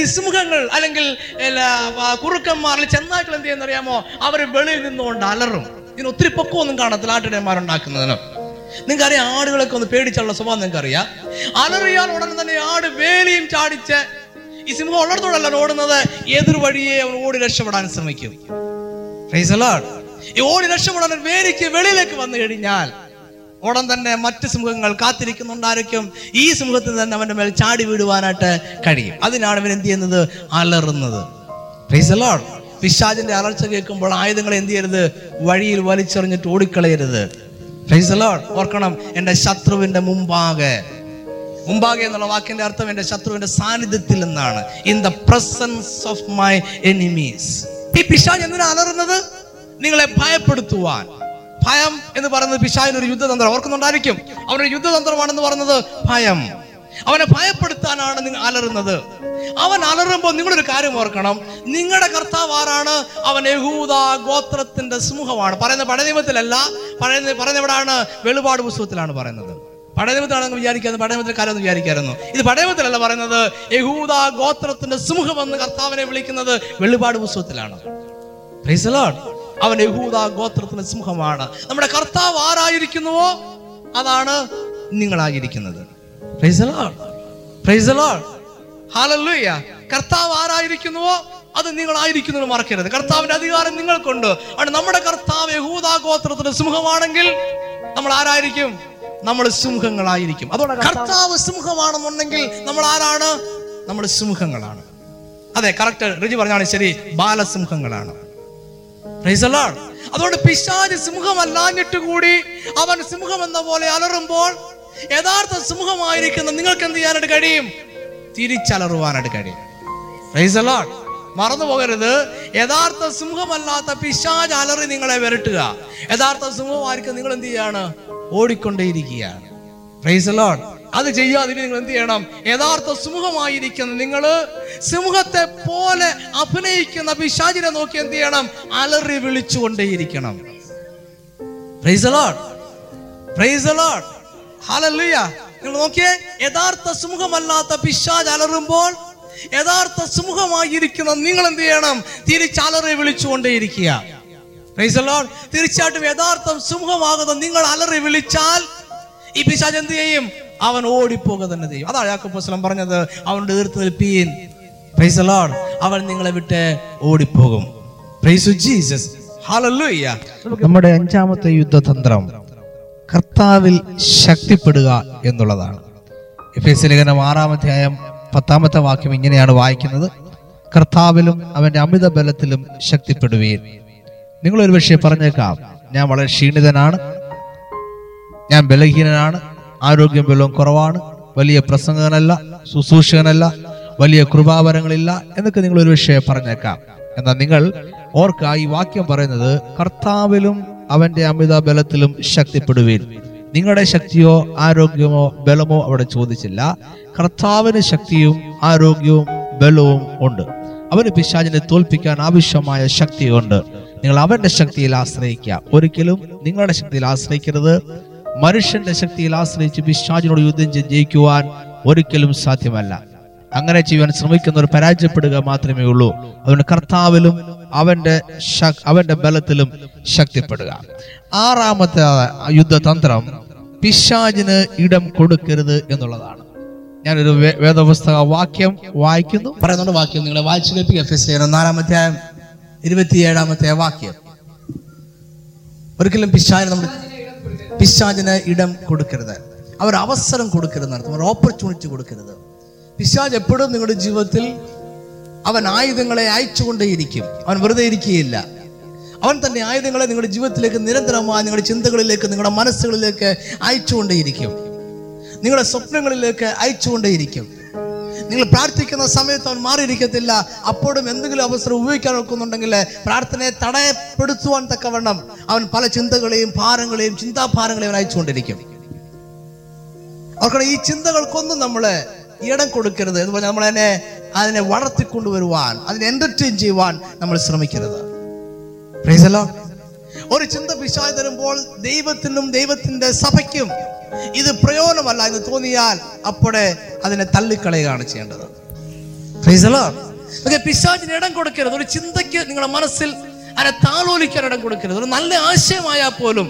ഈ സിംഹങ്ങൾ അല്ലെങ്കിൽ കുറുക്കന്മാരിൽ ചെന്നാക്കൾ എന്ത് ചെയ്യുന്നറിയാമോ അവർ വെളിയിൽ നിന്നുകൊണ്ട് അലറും ഇതിന് ഒത്തിരി പൊക്കമൊന്നും കാണത്തില്ല ആട്ടിടയന്മാരുണ്ടാക്കുന്നതിന് നിങ്ങൾക്കറിയാം ആടുകളൊക്കെ ഒന്ന് പേടിച്ചുള്ള സ്വഭാവം അറിയാം അലറിയാൽ ഉടനെ തന്നെ ആട് വേലിയും ചാടിച്ച് ഈ സിംഹം ഉള്ളിടത്തോടല്ല ഓടുന്നത് എതിർ വഴിയെ അവൻ ഓടി രക്ഷപ്പെടാൻ ശ്രമിക്കും ഈ ഓടി രക്ഷപ്പെടാൻ വേലിക്ക് വെളിയിലേക്ക് വന്നു കഴിഞ്ഞാൽ ഉടൻ തന്നെ മറ്റ് സിംഹങ്ങൾ കാത്തിരിക്കുന്നുണ്ടായിരിക്കും ഈ സമൂഹത്തിൽ തന്നെ അവൻ്റെ മേൽ ചാടി വീടുവാനായിട്ട് കഴിയും അതിനാണ് അവൻ എന്ത് ചെയ്യുന്നത് അലറുന്നത് പിശാജിന്റെ അലർച്ച കേൾക്കുമ്പോൾ ആയുധങ്ങൾ എന്ത് ചെയ്യരുത് വഴിയിൽ വലിച്ചെറിഞ്ഞിട്ട് ഓടിക്കളയരുത് ഓർക്കണം എൻ്റെ ശത്രുവിൻ്റെ മുമ്പാകെ മുമ്പാകെ എന്നുള്ള വാക്കിന്റെ അർത്ഥം എൻ്റെ ശത്രുവിന്റെ സാന്നിധ്യത്തിൽ എന്നാണ് in the presence of my enemies ഈ പിശാജ് എന്തിനാ അലറുന്നത് നിങ്ങളെ ഭയപ്പെടുത്തുവാൻ ഭയം എന്ന് പറയുന്നത് പിശാവിന് ഒരു യുദ്ധതന്ത്രം ഓർക്കുന്നുണ്ടായിരിക്കും അവരുടെ യുദ്ധതന്ത്രമാണെന്ന് പറയുന്നത് ഭയം അവനെ ഭയപ്പെടുത്താനാണ് നിങ്ങൾ അലറുന്നത് അവൻ അലറുമ്പോൾ നിങ്ങളൊരു കാര്യം ഓർക്കണം നിങ്ങളുടെ കർത്താവ് ആരാണ് അവൻ യഹൂദ ഗോത്രത്തിന്റെ സമൂഹമാണ് പറയുന്ന പഴയ നിയമത്തിലല്ല പഴയ പറയുന്നവിടാണ് വെളിപാട് പുസ്തകത്തിലാണ് പറയുന്നത് പഴയ നിയമത്തിലാണെന്ന് വിചാരിക്കുന്നത് പഴയ നിയമത്തിലെ വിചാരിക്കായിരുന്നു ഇത് പഴയ നിയമത്തിലല്ല പറയുന്നത് യഹൂദ ഗോത്രത്തിന്റെ സമൂഹം എന്ന് കർത്താവിനെ വിളിക്കുന്നത് വെളിപാട് പുസ്തകത്തിലാണ് അവൻ യഹൂദ ഗോത്രത്തിന് സിംഹമാണ് നമ്മുടെ കർത്താവ് ആരായിരിക്കുന്നുവോ അതാണ് നിങ്ങളായിരിക്കുന്നത് കർത്താവ് ആരായിരിക്കുന്നുവോ അത് നിങ്ങളായിരിക്കുന്നു മറക്കരുത് കർത്താവിന്റെ അധികാരം നിങ്ങൾക്കുണ്ട് അവിടെ നമ്മുടെ കർത്താവ് യഹൂദ ഗോത്രത്തിന് സിംഹമാണെങ്കിൽ നമ്മൾ ആരായിരിക്കും നമ്മൾ സിംഹങ്ങളായിരിക്കും അതുകൊണ്ട് കർത്താവ് സിംഹമാണെന്നുണ്ടെങ്കിൽ നമ്മൾ ആരാണ് നമ്മൾ സിംഹങ്ങളാണ് അതെ കറക്റ്റ് റിജി പറഞ്ഞാണ് ശരി ബാലസിംഹങ്ങളാണ് അതുകൊണ്ട് പിശാജ് സിംഹമല്ലാഞ്ഞിട്ട് കൂടി അവൻ സിംഹം എന്ന പോലെ അലറുമ്പോൾ യഥാർത്ഥ സിംഹമായിരിക്കുന്ന നിങ്ങൾക്ക് എന്ത് ചെയ്യാനായിട്ട് കഴിയും തിരിച്ചലറുവാനായിട്ട് കഴിയും മറന്നു പോകരുത് യഥാർത്ഥ സിംഹമല്ലാത്ത പിശാജ് അലറി നിങ്ങളെ വരട്ടുക യഥാർത്ഥ സിംഹമായിരിക്കും നിങ്ങൾ എന്ത് ചെയ്യാണ് ഓടിക്കൊണ്ടേയിരിക്കുകയാണ് പ്രൈസ് ലോഡ് അത് ചെയ്യാതിന് നിങ്ങൾ എന്ത് ചെയ്യണം യഥാർത്ഥ സിംഹമായിരിക്കുന്ന നിങ്ങൾ സിംഹത്തെ പോലെ അഭിനയിക്കുന്ന പിശാചിനെ നോക്കി എന്ത് ചെയ്യണം അലറി വിളിച്ചുകൊണ്ടേയിരിക്കണം നിങ്ങൾ നോക്കിയേ യഥാർത്ഥ സിംഹമല്ലാത്ത പിശാജ് അലറുമ്പോൾ യഥാർത്ഥ സിംഹമായിരിക്കുന്ന നിങ്ങൾ എന്ത് ചെയ്യണം തിരിച്ചലറി വിളിച്ചുകൊണ്ടേയിരിക്കുക തീർച്ചയായിട്ടും യഥാർത്ഥം സിംഹമാകുന്ന നിങ്ങൾ അലറി വിളിച്ചാൽ ഈ പിശാജ് എന്ത് ചെയ്യും അവൻ ഓടിപ്പോക തന്നെ ചെയ്യും അതാണ് യാക്കോബസ്ലം പറഞ്ഞത് അവനോട് എതിർത്ത് നിൽപ്പീൻ അവൻ നിങ്ങളെ വിട്ട് ഓടിപ്പോകും പ്രൈസ് ജീസസ് നമ്മുടെ അഞ്ചാമത്തെ യുദ്ധതന്ത്രം കർത്താവിൽ ശക്തിപ്പെടുക എന്നുള്ളതാണ് എഫ് എസ് ലേഖനം ആറാം അധ്യായം പത്താമത്തെ വാക്യം ഇങ്ങനെയാണ് വായിക്കുന്നത് കർത്താവിലും അവന്റെ അമിത ബലത്തിലും ശക്തിപ്പെടുവീൻ നിങ്ങൾ ഒരു പക്ഷേ പറഞ്ഞേക്കാം ഞാൻ വളരെ ക്ഷീണിതനാണ് ഞാൻ ബലഹീനനാണ് ആരോഗ്യം ബലവും കുറവാണ് വലിയ പ്രസംഗനല്ല ശുശ്രൂഷകനല്ല വലിയ കൃപാവരങ്ങളില്ല എന്നൊക്കെ നിങ്ങൾ ഒരു വിഷയം പറഞ്ഞേക്കാം എന്നാൽ നിങ്ങൾ ഓർക്ക ഈ വാക്യം പറയുന്നത് കർത്താവിലും അവന്റെ അമിത ബലത്തിലും ശക്തിപ്പെടുവീൻ നിങ്ങളുടെ ശക്തിയോ ആരോഗ്യമോ ബലമോ അവിടെ ചോദിച്ചില്ല കർത്താവിന് ശക്തിയും ആരോഗ്യവും ബലവും ഉണ്ട് അവന് പിശാചിനെ തോൽപ്പിക്കാൻ ആവശ്യമായ ശക്തിയുണ്ട് നിങ്ങൾ അവന്റെ ശക്തിയിൽ ആശ്രയിക്കുക ഒരിക്കലും നിങ്ങളുടെ ശക്തിയിൽ ആശ്രയിക്കരുത് മനുഷ്യന്റെ ശക്തിയിൽ ആശ്രയിച്ച് പിശാചിനോട് യുദ്ധം ജയിക്കുവാൻ ഒരിക്കലും സാധ്യമല്ല അങ്ങനെ ചെയ്യുവാൻ ശ്രമിക്കുന്നവർ പരാജയപ്പെടുക മാത്രമേ ഉള്ളൂ അവന് കർത്താവിലും അവന്റെ അവന്റെ ബലത്തിലും ശക്തിപ്പെടുക ആറാമത്തെ യുദ്ധതന്ത്രം പിശാജിന് ഇടം കൊടുക്കരുത് എന്നുള്ളതാണ് ഞാനൊരു വേദപുസ്തക വാക്യം വായിക്കുന്നു പറയുന്നുണ്ട് വാക്യം നിങ്ങളെ വായിച്ചു നാലാമത്തെ ഇരുപത്തിയേഴാമത്തെ വാക്യം ഒരിക്കലും പിശാജ് നമ്മുടെ പിശാചിന് ഇടം കൊടുക്കരുത് അവർ അവസരം കൊടുക്കരുത് നടത്തും അവർ ഓപ്പർച്യൂണിറ്റി കൊടുക്കരുത് പിശാജ് എപ്പോഴും നിങ്ങളുടെ ജീവിതത്തിൽ അവൻ ആയുധങ്ങളെ അയച്ചുകൊണ്ടേയിരിക്കും അവൻ വെറുതെ ഇരിക്കുകയില്ല അവൻ തന്നെ ആയുധങ്ങളെ നിങ്ങളുടെ ജീവിതത്തിലേക്ക് നിരന്തരമായി നിങ്ങളുടെ ചിന്തകളിലേക്ക് നിങ്ങളുടെ മനസ്സുകളിലേക്ക് അയച്ചുകൊണ്ടേയിരിക്കും നിങ്ങളുടെ സ്വപ്നങ്ങളിലേക്ക് അയച്ചുകൊണ്ടേയിരിക്കും നിങ്ങൾ പ്രാർത്ഥിക്കുന്ന സമയത്ത് അവൻ മാറിയിരിക്കത്തില്ല അപ്പോഴും എന്തെങ്കിലും അവസരം ഉപയോഗിക്കാൻ നോക്കുന്നുണ്ടെങ്കിൽ പ്രാർത്ഥനയെ തടയപ്പെടുത്തുവാൻ തക്കവണ്ണം അവൻ പല ചിന്തകളെയും ഭാരങ്ങളെയും ചിന്താഭാരങ്ങളെയും അവൻ അയച്ചുകൊണ്ടിരിക്കും അവർക്കടെ ഈ ചിന്തകൾക്കൊന്നും നമ്മൾ ഇടം കൊടുക്കരുത് എന്ന് പറഞ്ഞാൽ നമ്മൾ അതിനെ വളർത്തിക്കൊണ്ടുവരുവാൻ അതിനെ എൻ്റർടൈൻ ചെയ്യുവാൻ നമ്മൾ ശ്രമിക്കരുത് പ്രൈസലോ ഒരു ചിന്ത പിശായി തരുമ്പോൾ ദൈവത്തിനും ദൈവത്തിന്റെ സഭയ്ക്കും ഇത് പ്രയോജനമല്ല എന്ന് തോന്നിയാൽ അപ്പോഴേ അതിനെ തള്ളിക്കളയുകയാണ് ചെയ്യേണ്ടത് പിശാചിന് ഇടം കൊടുക്കരുത് ഒരു ചിന്തയ്ക്ക് നിങ്ങളുടെ മനസ്സിൽ അതിനെ താളോലിക്കാൻ ഇടം കൊടുക്കരുത് ഒരു നല്ല ആശയമായാൽ പോലും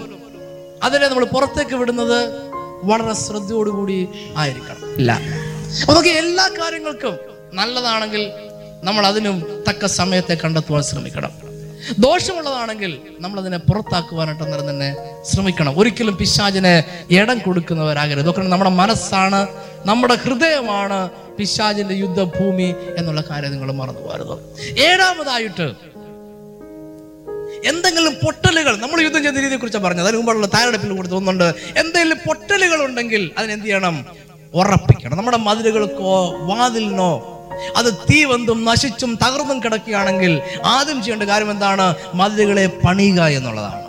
അതിനെ നമ്മൾ പുറത്തേക്ക് വിടുന്നത് വളരെ ശ്രദ്ധയോടുകൂടി ആയിരിക്കണം ഇല്ല നമുക്ക് എല്ലാ കാര്യങ്ങൾക്കും നല്ലതാണെങ്കിൽ നമ്മൾ അതിനും തക്ക സമയത്തെ കണ്ടെത്തുവാൻ ശ്രമിക്കണം ദോഷമുള്ളതാണെങ്കിൽ നമ്മൾ അതിനെ പുറത്താക്കുവാനായിട്ട് അന്നേരം തന്നെ ശ്രമിക്കണം ഒരിക്കലും പിശാചിന് ഇടം കൊടുക്കുന്നവരാകരുത് ഇതൊക്കെ നമ്മുടെ മനസ്സാണ് നമ്മുടെ ഹൃദയമാണ് പിശാചിന്റെ യുദ്ധഭൂമി എന്നുള്ള കാര്യം നിങ്ങൾ മറന്നു പോകരുത് ഏഴാമതായിട്ട് എന്തെങ്കിലും പൊട്ടലുകൾ നമ്മൾ യുദ്ധം ചെയ്ത രീതിയെ കുറിച്ച് പറഞ്ഞത് അതിന് മുമ്പുള്ള താരടപ്പിൽ കുറിച്ച് ഒന്നുണ്ട് എന്തെങ്കിലും പൊട്ടലുകൾ ഉണ്ടെങ്കിൽ അതിനെന്ത് ചെയ്യണം ഉറപ്പിക്കണം നമ്മുടെ മതിലുകൾക്കോ വാതിലിനോ അത് തീ വന്തും നശിച്ചും തകർന്നും കിടക്കുകയാണെങ്കിൽ ആദ്യം ചെയ്യേണ്ട കാര്യം എന്താണ് മതിലുകളെ പണിയുക എന്നുള്ളതാണ്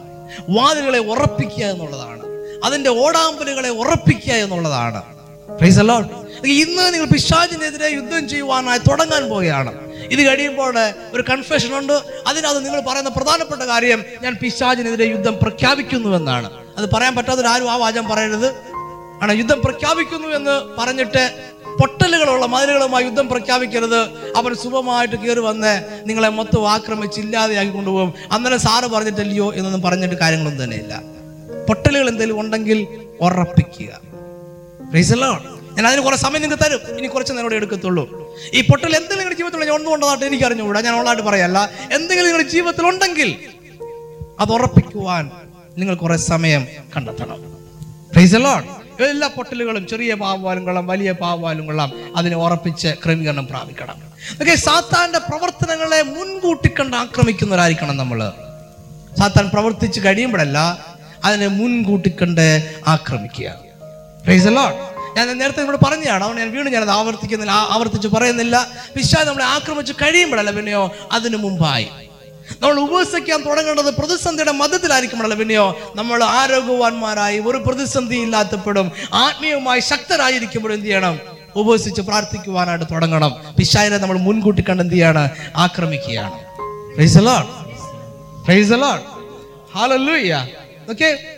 വാതിലുകളെ ഉറപ്പിക്കുക എന്നുള്ളതാണ് അതിൻ്റെ ഓടാമ്പലുകളെ ഉറപ്പിക്കുക എന്നുള്ളതാണ് ഇന്ന് നിങ്ങൾ പിശാചിനെതിരെ യുദ്ധം ചെയ്യുവാനായി തുടങ്ങാൻ പോവുകയാണ് ഇത് കഴിയുമ്പോൾ ഒരു കൺഫ്യൂഷൻ ഉണ്ട് അതിനകത്ത് നിങ്ങൾ പറയുന്ന പ്രധാനപ്പെട്ട കാര്യം ഞാൻ പിശാചിനെതിരെ യുദ്ധം പ്രഖ്യാപിക്കുന്നു എന്നാണ് അത് പറയാൻ പറ്റാത്തവരാരും ആ വാചകം പറയരുത് ആണ് യുദ്ധം പ്രഖ്യാപിക്കുന്നു എന്ന് പറഞ്ഞിട്ട് പൊട്ടലുകളുള്ള മതിലുകളുമായി യുദ്ധം പ്രഖ്യാപിക്കരുത് അവൻ സുഖമായിട്ട് കയറി വന്ന് നിങ്ങളെ മൊത്തം ആക്രമിച്ച് ഇല്ലാതെയാക്കി കൊണ്ടുപോകും അന്നേരം സാറ് പറഞ്ഞിട്ടില്ലയോ എന്നൊന്നും പറഞ്ഞിട്ട് കാര്യങ്ങളൊന്നും തന്നെയില്ല പൊട്ടലുകൾ എന്തെങ്കിലും ഉണ്ടെങ്കിൽ ഉറപ്പിക്കുക ഞാൻ അതിന് കുറെ സമയം നിങ്ങൾക്ക് തരും ഇനി കുറച്ച് നേരോടെ എടുക്കത്തുള്ളൂ ഈ പൊട്ടൽ എന്തെങ്കിലും നിങ്ങളുടെ ജീവിതത്തിൽ ഞാൻ ഉണ്ടാകട്ടെ എനിക്ക് അറിഞ്ഞുകൂടാ ഞാൻ ഉള്ളതായിട്ട് പറയല്ല എന്തെങ്കിലും നിങ്ങളുടെ ജീവിതത്തിൽ ഉണ്ടെങ്കിൽ അത് ഉറപ്പിക്കുവാൻ നിങ്ങൾ കുറേ സമയം കണ്ടെത്തണം എല്ലാ പൊട്ടലുകളും ചെറിയ പാവാലും കൊള്ളാം വലിയ പാവാലും കൊള്ളാം അതിനെ ഉറപ്പിച്ച് ക്രമീകരണം പ്രാപിക്കണം ഓക്കെ സാത്താന്റെ പ്രവർത്തനങ്ങളെ മുൻകൂട്ടി കണ്ട് ആക്രമിക്കുന്നവരായിരിക്കണം നമ്മൾ സാത്താൻ പ്രവർത്തിച്ച് കഴിയുമ്പോഴല്ല അതിനെ മുൻകൂട്ടി കണ്ട് ആക്രമിക്കുക ഞാൻ നേരത്തെ നമ്മൾ പറഞ്ഞതാണ് അവൻ ഞാൻ വീണ്ടും ഞാനത് ആവർത്തിക്കുന്നില്ല ആവർത്തിച്ച് പറയുന്നില്ല വിശ്വാസം നമ്മളെ ആക്രമിച്ച് കഴിയുമ്പോഴല്ല പിന്നെയോ അതിനു മുമ്പായി നമ്മൾ ഉപസിക്കാൻ തുടങ്ങേണ്ടത് പ്രതിസന്ധിയുടെ മതത്തിലായിരിക്കുമല്ലോ പിന്നെയോ നമ്മൾ ആരോഗ്യവാന്മാരായി ഒരു പ്രതിസന്ധി ഇല്ലാത്തപ്പോഴും ആത്മീയമായി ശക്തരായിരിക്കുമ്പോഴും എന്ത് ചെയ്യണം ഉപസിച്ച് പ്രാർത്ഥിക്കുവാനായിട്ട് തുടങ്ങണം പിശായനെ നമ്മൾ മുൻകൂട്ടി കണ്ട് എന്ത് ചെയ്യാണ് ആക്രമിക്കുകയാണ്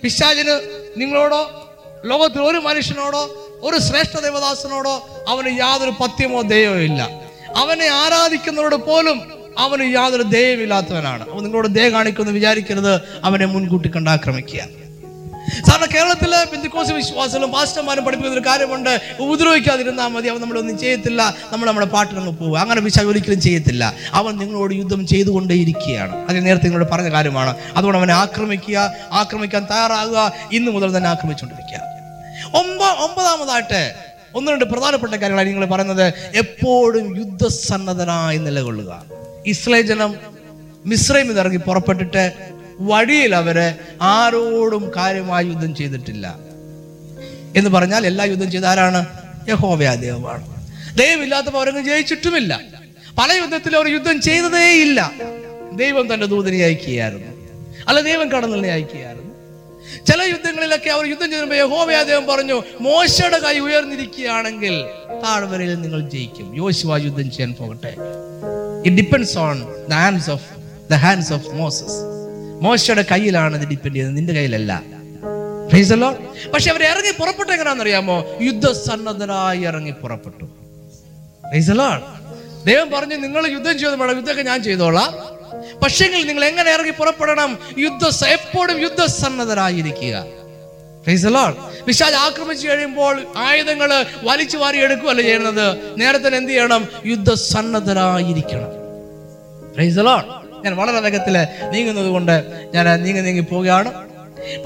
പിശാചിന് നിങ്ങളോടോ ലോകത്തിൽ ഒരു മനുഷ്യനോടോ ഒരു ശ്രേഷ്ഠ ദേവദാസനോടോ അവന് യാതൊരു പത്യമോ ദയോ ഇല്ല അവനെ ആരാധിക്കുന്നവരോട് പോലും അവന് യാതൊരു ദയവില്ലാത്തവനാണ് അവൻ നിങ്ങളോട് ദയ കാണിക്കുമെന്ന് വിചാരിക്കരുത് അവനെ മുൻകൂട്ടി കണ്ട് ആക്രമിക്കുക സാറിന് കേരളത്തിലെ ബിന്ദുക്കോസ് വിശ്വാസികളും പാസ്റ്റർമാരും പഠിപ്പിക്കുന്ന ഒരു കാര്യമുണ്ട് ഉപദ്രവിക്കാതിരുന്നാൽ മതി അവൻ നമ്മളൊന്നും ചെയ്യത്തില്ല നമ്മൾ നമ്മുടെ പാട്ടിനങ്ങ് പോകും അങ്ങനെ വിശാൽ ഒരിക്കലും ചെയ്യത്തില്ല അവൻ നിങ്ങളോട് യുദ്ധം ചെയ്തുകൊണ്ടേയിരിക്കുകയാണ് അത് നേരത്തെ നിങ്ങളോട് പറഞ്ഞ കാര്യമാണ് അതുകൊണ്ട് അവനെ ആക്രമിക്കുക ആക്രമിക്കാൻ തയ്യാറാകുക ഇന്ന് മുതൽ തന്നെ ആക്രമിച്ചുകൊണ്ടിരിക്കുക ഒമ്പ ഒമ്പതാമതായിട്ട് ഒന്ന് രണ്ട് പ്രധാനപ്പെട്ട കാര്യങ്ങളാണ് നിങ്ങൾ പറയുന്നത് എപ്പോഴും യുദ്ധസന്നദ്ധനായി നിലകൊള്ളുക ഇസ്രായേൽ ജനം നിന്ന് ഇറങ്ങി പുറപ്പെട്ടിട്ട് വഴിയിൽ അവര് ആരോടും കാര്യമായി യുദ്ധം ചെയ്തിട്ടില്ല എന്ന് പറഞ്ഞാൽ എല്ലാ യുദ്ധം ചെയ്ത ആരാണ് യഹോവയാ ദൈവമാണ് ദൈവമില്ലാത്തപ്പോൾ അവരങ്ങ് ജയിച്ചിട്ടുമില്ല പല യുദ്ധത്തിലും അവർ യുദ്ധം ചെയ്തതേയില്ല ദൈവം തന്റെ ദൂതനെ അയക്കുകയായിരുന്നു അല്ല ദൈവം കടന്നലിനെ അയക്കുകയായിരുന്നു ചില യുദ്ധങ്ങളിലൊക്കെ അവർ യുദ്ധം ചെയ്യുമ്പോൾ അദ്ദേഹം പറഞ്ഞു മോശയുടെ കൈ ഉയർന്നിരിക്കുകയാണെങ്കിൽ താഴ്വരയിൽ നിങ്ങൾ ജയിക്കും യോശുവ യുദ്ധം ചെയ്യാൻ പോകട്ടെ it depends on the hands of the hands of Moses മോശയുടെ കയ്യിലാണ് ഇത് ഡിപ്പെൻഡ് ചെയ്യുന്നത് നിന്റെ കയ്യിലല്ല പക്ഷെ അവർ ഇറങ്ങി പുറപ്പെട്ടു എങ്ങനെയാണെന്നറിയാമോ സന്നദ്ധനായി ഇറങ്ങി പുറപ്പെട്ടു ദൈവം പറഞ്ഞു നിങ്ങൾ യുദ്ധം ചെയ്തു വേണം യുദ്ധമൊക്കെ ഞാൻ ചെയ്തോളാം പക്ഷെങ്കിൽ നിങ്ങൾ എങ്ങനെ ഇറങ്ങി പുറപ്പെടണം യുദ്ധ എപ്പോഴും യുദ്ധസന്നദ്ധരായിരിക്കുക പിശാജ് ആക്രമിച്ചു കഴിയുമ്പോൾ ആയുധങ്ങൾ വലിച്ചു വാരി എടുക്കുകയല്ല ചെയ്യുന്നത് നേരത്തെ എന്ത് ചെയ്യണം യുദ്ധസന്നദ്ധരായിരിക്കണം ഞാൻ വളരെ വേഗത്തിൽ നീങ്ങുന്നത് കൊണ്ട് ഞാൻ നീങ്ങി നീങ്ങി പോവുകയാണ്